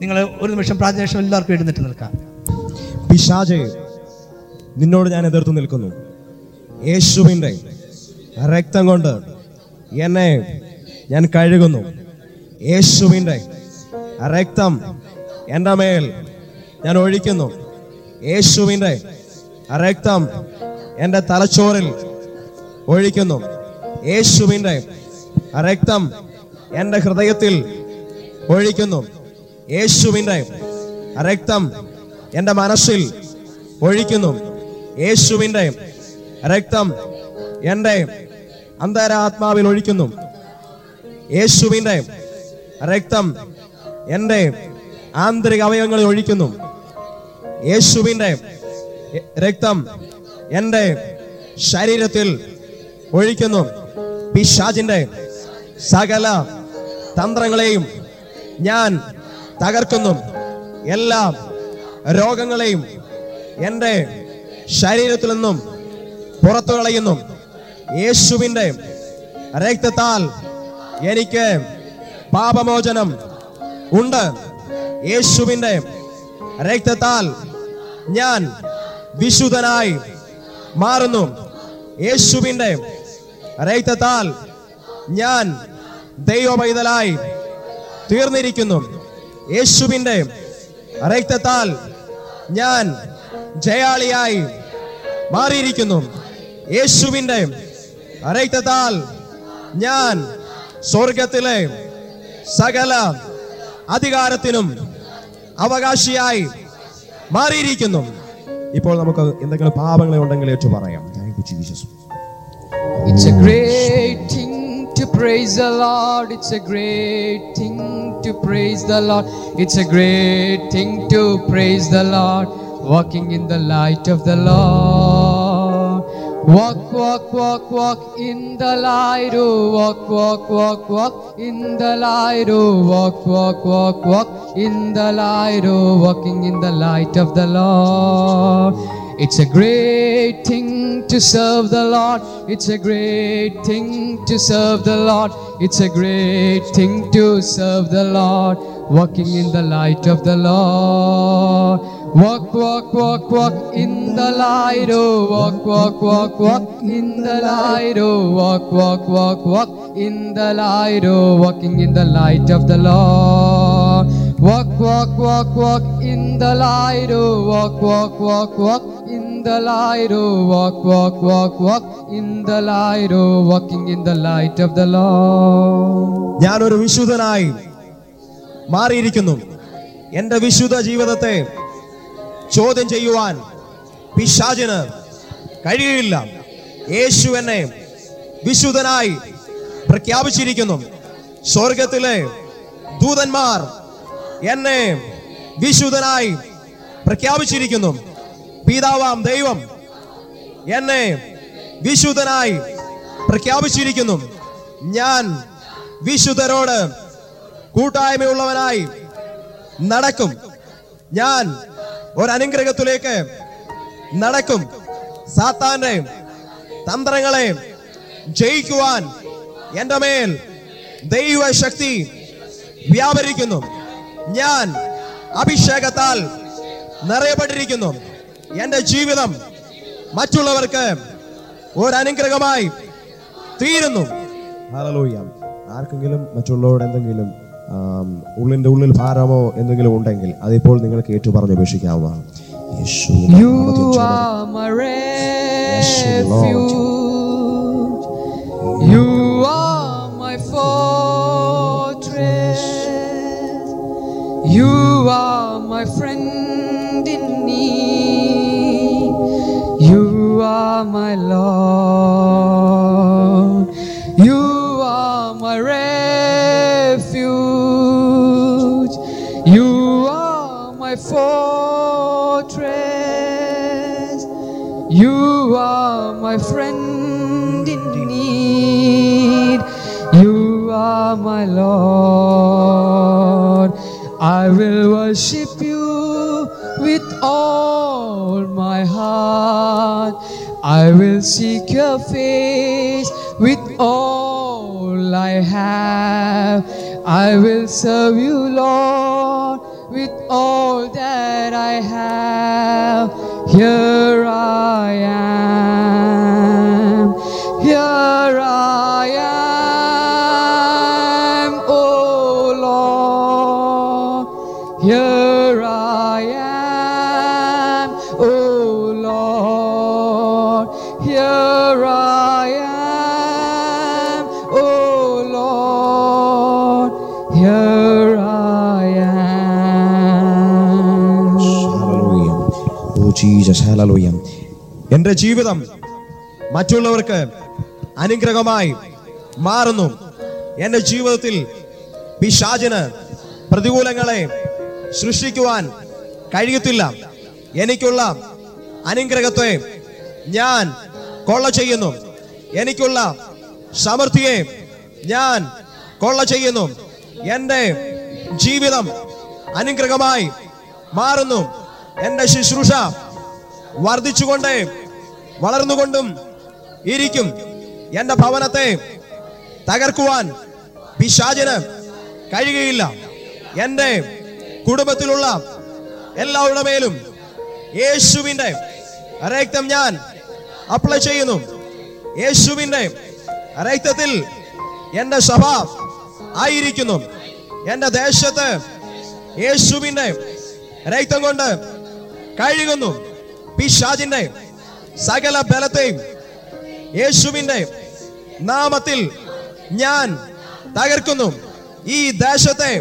നിങ്ങൾ ഒരു നിമിഷം പ്രാർത്ഥന എല്ലാവർക്കും എഴുന്നേറ്റ് നിൽക്കാം പിശാജെ നിന്നോട് ഞാൻ എതിർത്ത് നിൽക്കുന്നു യേശുവിൻ്റെ രക്തം കൊണ്ട് എന്നെ ഞാൻ കഴുകുന്നു യേശുവിൻ്റെ രക്തം എൻ്റെ മേൽ ഞാൻ ഒഴിക്കുന്നു യേശുവിൻ്റെ രക്തം എൻ്റെ തലച്ചോറിൽ ഒഴിക്കുന്നു യേശുവിൻ്റെ രക്തം എൻ്റെ ഹൃദയത്തിൽ ഒഴിക്കുന്നു യേശുവിൻ്റെ രക്തം എൻ്റെ മനസ്സിൽ ഒഴിക്കുന്നു യേശുവിൻ്റെ രക്തം എൻ്റെ അന്തരാത്മാവിൽ ഒഴിക്കുന്നു യേശുവിൻ്റെ രക്തം എന്റെ ആന്തരിക അവയവങ്ങളെ ഒഴിക്കുന്നു യേശുവിന്റെ രക്തം എന്റെ ശരീരത്തിൽ ഒഴിക്കുന്നു പിശാജിന്റെ സകല തന്ത്രങ്ങളെയും ഞാൻ തകർക്കുന്നു എല്ലാ രോഗങ്ങളെയും എൻ്റെ ശരീരത്തിൽ നിന്നും പുറത്തു കളയുന്നു യേശുവിൻ്റെ രക്തത്താൽ എനിക്ക് പാപമോചനം ഉണ്ട് യേശുവിൻ്റെ രക്തത്താൽ ഞാൻ വിശുദ്ധനായി മാറുന്നു യേശുവിൻ്റെ രക്തത്താൽ ഞാൻ ദൈവപൈതലായി തീർന്നിരിക്കുന്നു യേശുവിൻ്റെ രക്തത്താൽ ഞാൻ ജയാളിയായി മാറിയിരിക്കുന്നു യേശുവിൻ്റെ രക്തത്താൽ ഞാൻ സ്വർഗത്തിലെ സകല അധികാരത്തിനും അവകാശിയായി മാറിയിരിക്കുന്നു ഇപ്പോൾ നമുക്ക് എന്തെങ്കിലും പാപങ്ങളെ ഉണ്ടെങ്കിൽ ഏറ്റു പറയാം thank you Jesus it's a great thing to praise the Lord. It's a great thing to praise the Lord. It's a great thing to praise the Lord. Walking in the light of the Lord. Walk, walk, walk, walk in the light. Oh, walk, walk, walk, walk in the light. Oh, walk, walk, walk, walk in the light. Oh, walking in the light of the Lord. It's a great thing to serve the Lord. It's a great thing to serve the Lord. It's a great thing to serve the Lord. Walking in the light of the Lord. Walk, walk, walk, walk in the light, oh, walk, walk, walk, walk in the light, oh, walk, walk, walk, walk in the light, oh, walking in the light of the Lord. Walk, walk, walk, walk in the light, oh, walk, walk, walk, walk in the light, oh, walk, walk, walk, walk in the light, oh, walking in the light of the Lord. ഞാനൊരു വിശുദ്ധനായി മാറിയിരിക്കുന്നു എൻ്റെ വിശുദ്ധ ജീവിതത്തെ ചോദ്യം ചെയ്യുവാൻ പിശാചിന് കഴിയില്ല യേശു എന്നെ വിശുദ്ധനായി പ്രഖ്യാപിച്ചിരിക്കുന്നു സ്വർഗത്തിലെ ദൂതന്മാർ എന്നെ വിശുദ്ധനായി പ്രഖ്യാപിച്ചിരിക്കുന്നു പിതാവാം ദൈവം എന്നെ വിശുദ്ധനായി പ്രഖ്യാപിച്ചിരിക്കുന്നു ഞാൻ വിശുദ്ധരോട് കൂട്ടായ്മയുള്ളവനായി നടക്കും ഞാൻ ഒരനുഗ്രഹത്തിലേക്ക് നടക്കും സാത്താന്റെ തന്ത്രങ്ങളെ ജയിക്കുവാൻ എന്റെ മേൽ ദൈവ ശക്തി വ്യാപരിക്കുന്നു ഞാൻ അഭിഷേകത്താൽ നിറയപ്പെട്ടിരിക്കുന്നു എന്റെ ജീവിതം മറ്റുള്ളവർക്ക് ഒരനുഗ്രഹമായി തീരുന്നു ആർക്കെങ്കിലും മറ്റുള്ളവരുടെ എന്തെങ്കിലും ഉള്ളിൻ്റെ ഉള്ളിൽ ഭാരമോ എന്തെങ്കിലും ഉണ്ടെങ്കിൽ അതിപ്പോൾ നിങ്ങൾക്ക് ഏറ്റു പറഞ്ഞ് അപേക്ഷിക്കാവുന്നതാണ് You are my fortress. You are my friend in need. You are my Lord. my Lord. I will worship you with all my heart. I will seek your face with all I have. I will serve you, Lord, with all that I have. Here I am. Jesus hallelujah എൻ്റെ ജീവിതം മറ്റുള്ളവർക്ക് അനുഗ്രഹമായി മാറുന്നു എൻ്റെ ജീവിതത്തിൽ പിശാചിന് പ്രതികൂലങ്ങളെ സൃഷ്ടിക്കുവാൻ കഴിയത്തില്ല എനിക്കുള്ള അനുഗ്രഹത്തെ ഞാൻ കൊള്ള ചെയ്യുന്നു എനിക്കുള്ള സമൃദ്ധിയെ ഞാൻ കൊള്ള ചെയ്യുന്നു എൻ്റെ ജീവിതം അനുഗ്രഹമായി മാറുന്നു എൻ്റെ ശുശ്രൂഷ വർദ്ധിച്ചുകൊണ്ട് വളർന്നുകൊണ്ടും ഇരിക്കും എന്റെ ഭവനത്തെ തകർക്കുവാൻ പിശാചിന് കഴിയുകയില്ല എൻ്റെ കുടുംബത്തിലുള്ള എല്ലാവരുടെ മേലും യേശുവിൻ്റെ രക്തം ഞാൻ അപ്ലൈ ചെയ്യുന്നു യേശുവിൻ്റെ രക്തത്തിൽ എൻ്റെ സഭ ആയിരിക്കുന്നു എൻ്റെ ദേശത്ത് യേശുവിൻ്റെ രക്തം കൊണ്ട് കഴുകുന്നു പിശാജിന്റെ സകല ബലത്തെയും യേശുവിന്റെ നാമത്തിൽ ഞാൻ തകർക്കുന്നു ഈ ദേശത്തെ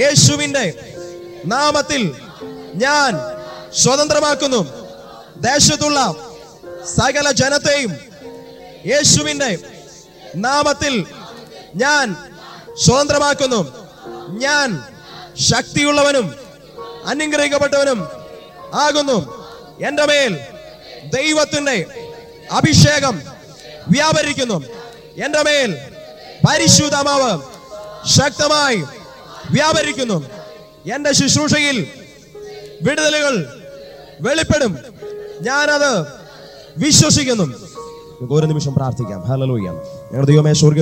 യേശുവിന്റെ നാമത്തിൽ ഞാൻ സ്വതന്ത്രമാക്കുന്നു ദേശത്തുള്ള സകല ജനത്തെയും യേശുവിന്റെ നാമത്തിൽ ഞാൻ സ്വതന്ത്രമാക്കുന്നു ഞാൻ ശക്തിയുള്ളവനും അനുഗ്രഹിക്കപ്പെട്ടവനും ആകുന്നു എന്റെ മേൽ ദൈവത്തിന്റെ അഭിഷേകം വ്യാപരിക്കുന്നു എന്റെ മേൽ പരിശുദ്ധമാവ് ശക്തമായി വ്യാപരിക്കുന്നു എന്റെ ശുശ്രൂഷയിൽ വിടുതലുകൾ വെളിപ്പെടും ഞാനത് വിശ്വസിക്കുന്നു ഒരു നിമിഷം പ്രാർത്ഥിക്കാം ഹലലൂയ്യാണ് ഞങ്ങളുടെ ദൈവമേ സ്വർഗ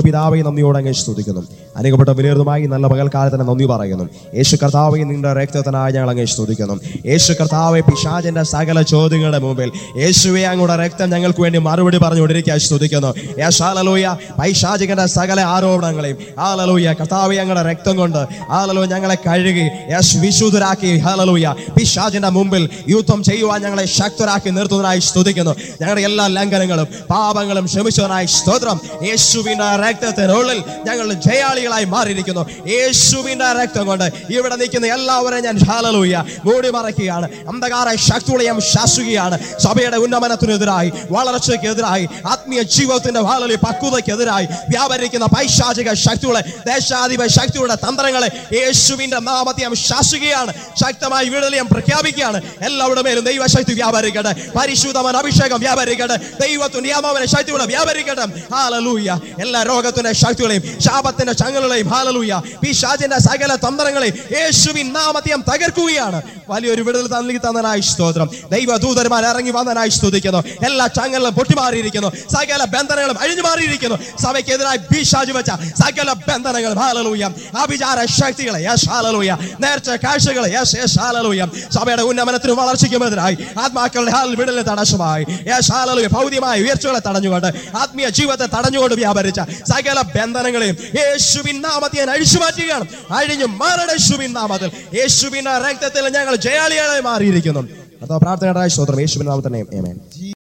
നന്ദിയോടെ അങ്ങ് സ്തുതിക്കുന്നു അനുഗപ്പെട്ട വിലയിരുതുമായി നല്ല പകൽക്കാലത്തിന് നന്ദി പറയുന്നു യേശു കർത്താവെ നിങ്ങളുടെ രക്തത്തിനായി ഞങ്ങൾ അങ്ങ് സ്തുതിക്കുന്നു യേശു കർത്താവെ പിശാചിന്റെ സകല ചോദ്യങ്ങളുടെ മുമ്പിൽ യേശുവെ അങ്ങയുടെ രക്തം ഞങ്ങൾക്ക് വേണ്ടി മറുപടി പറഞ്ഞുകൊണ്ടിരിക്കാൻ സ്തുതിക്കുന്നു യേശാലലോയ പൈശാചികന്റെ സകല ആരോപണങ്ങളെയും ആലലോയ കർത്താവെ ഞങ്ങളുടെ രക്തം കൊണ്ട് ആലലോ ഞങ്ങളെ കഴുകി യേശു വിശുദ്ധരാക്കി ഹാലലോയ പിശാചിന്റെ മുമ്പിൽ യുദ്ധം ചെയ്യുവാൻ ഞങ്ങളെ ശക്തരാക്കി നിർത്തുന്നതിനായി സ്തുതിക്കുന്നു ഞങ്ങളുടെ എല്ലാ ലംഘനങ്ങളും പാപങ്ങളും ക്ഷമിച്ചതിനായി സ്തോത്രം യേശുവിന്റെ രക്തത്തിനുള്ളിൽ ഞങ്ങൾ ജയാളികളായി മാറിയിരിക്കുന്നു യേശുവിന്റെ രക്തം കൊണ്ട് ഇവിടെ നിൽക്കുന്ന എല്ലാവരെയും ഞാൻ ഹാലലൂയ മൂടി മറയ്ക്കുകയാണ് അന്ധകാര ശക്തിയുടെ ഞാൻ ശാസുകയാണ് സഭയുടെ ഉന്നമനത്തിനെതിരായി വളർച്ചയ്ക്കെതിരായി ആത്മീയ ജീവിതത്തിന്റെ വാളലി പക്വതയ്ക്കെതിരായി വ്യാപരിക്കുന്ന പൈശാചിക ശക്തികളെ ദേശാധിപ ശക്തിയുടെ തന്ത്രങ്ങളെ യേശുവിന്റെ നാമത്തെ ഞാൻ ശാസുകയാണ് ശക്തമായി വീടലി ഞാൻ പ്രഖ്യാപിക്കുകയാണ് എല്ലാവരുടെ മേലും ദൈവശക്തി വ്യാപരിക്കട്ടെ പരിശുദ്ധമൻ അഭിഷേകം വ്യാപരിക്കട്ടെ ദൈവത്തിന്റെ നിയമവന ശക്തിയുടെ വ്യാപരിക്കട്ടെ ഹാലലൂയ ഹാലലൂയ എല്ലാ രോഗത്തിന്റെ ശക്തികളെയും ശാപത്തിന്റെ ചങ്ങലുകളെയും ഹാലലൂയ പിശാചിന്റെ സകല തന്ത്രങ്ങളെയും യേശുവിൻ നാമത്തിൽ തകർക്കുകയാണ് വലിയൊരു വിടുതൽ തന്നിലേക്ക് തന്നനായി സ്തോത്രം ദൂതന്മാർ ഇറങ്ങി വന്നനായി സ്തുതിക്കുന്നു എല്ലാ ചങ്ങലും പൊട്ടിമാറിയിരിക്കുന്നു സകല ബന്ധനങ്ങളും അഴിഞ്ഞു മാറിയിരിക്കുന്നു സഭയ്ക്കെതിരായി പിശാചി വെച്ച സകല ബന്ധനങ്ങൾ ഹാലലൂയ അഭിചാര ശക്തികളെ യേശ് ഹാലലൂയ നേർച്ച കാഴ്ചകളെ യേശ് യേശ് ഹാലലൂയ സഭയുടെ ഉന്നമനത്തിനും എതിരായി ആത്മാക്കളുടെ ഹാൽ വിടലിന് തടസ്സമായി യേശ് ഹാലലൂയ ഭൗതികമായ ഉയർച്ചകളെ തടഞ്ഞുകൊണ്ട് ആത്മീയ ജീവിതത്തെ തടഞ്ഞുകൊണ്ട് വ്യാപരിച്ച സകല ബന്ധനങ്ങളെയും യേശുവിൻ നാമത്തിൽ ഞാൻ അഴിച്ചു മാറ്റുകയാണ് അഴിഞ്ഞു മാറണ യേശുവിൻ നാമത്തിൽ യേശുവിൻ രക്തത്തിൽ ഞങ്ങൾ ജയാളികളായി മാറിയിരിക്കുന്നു അതോ പ്രാർത്ഥനയുടെ സ്തോത്രം യേശുവിൻ നാമത്തിൽ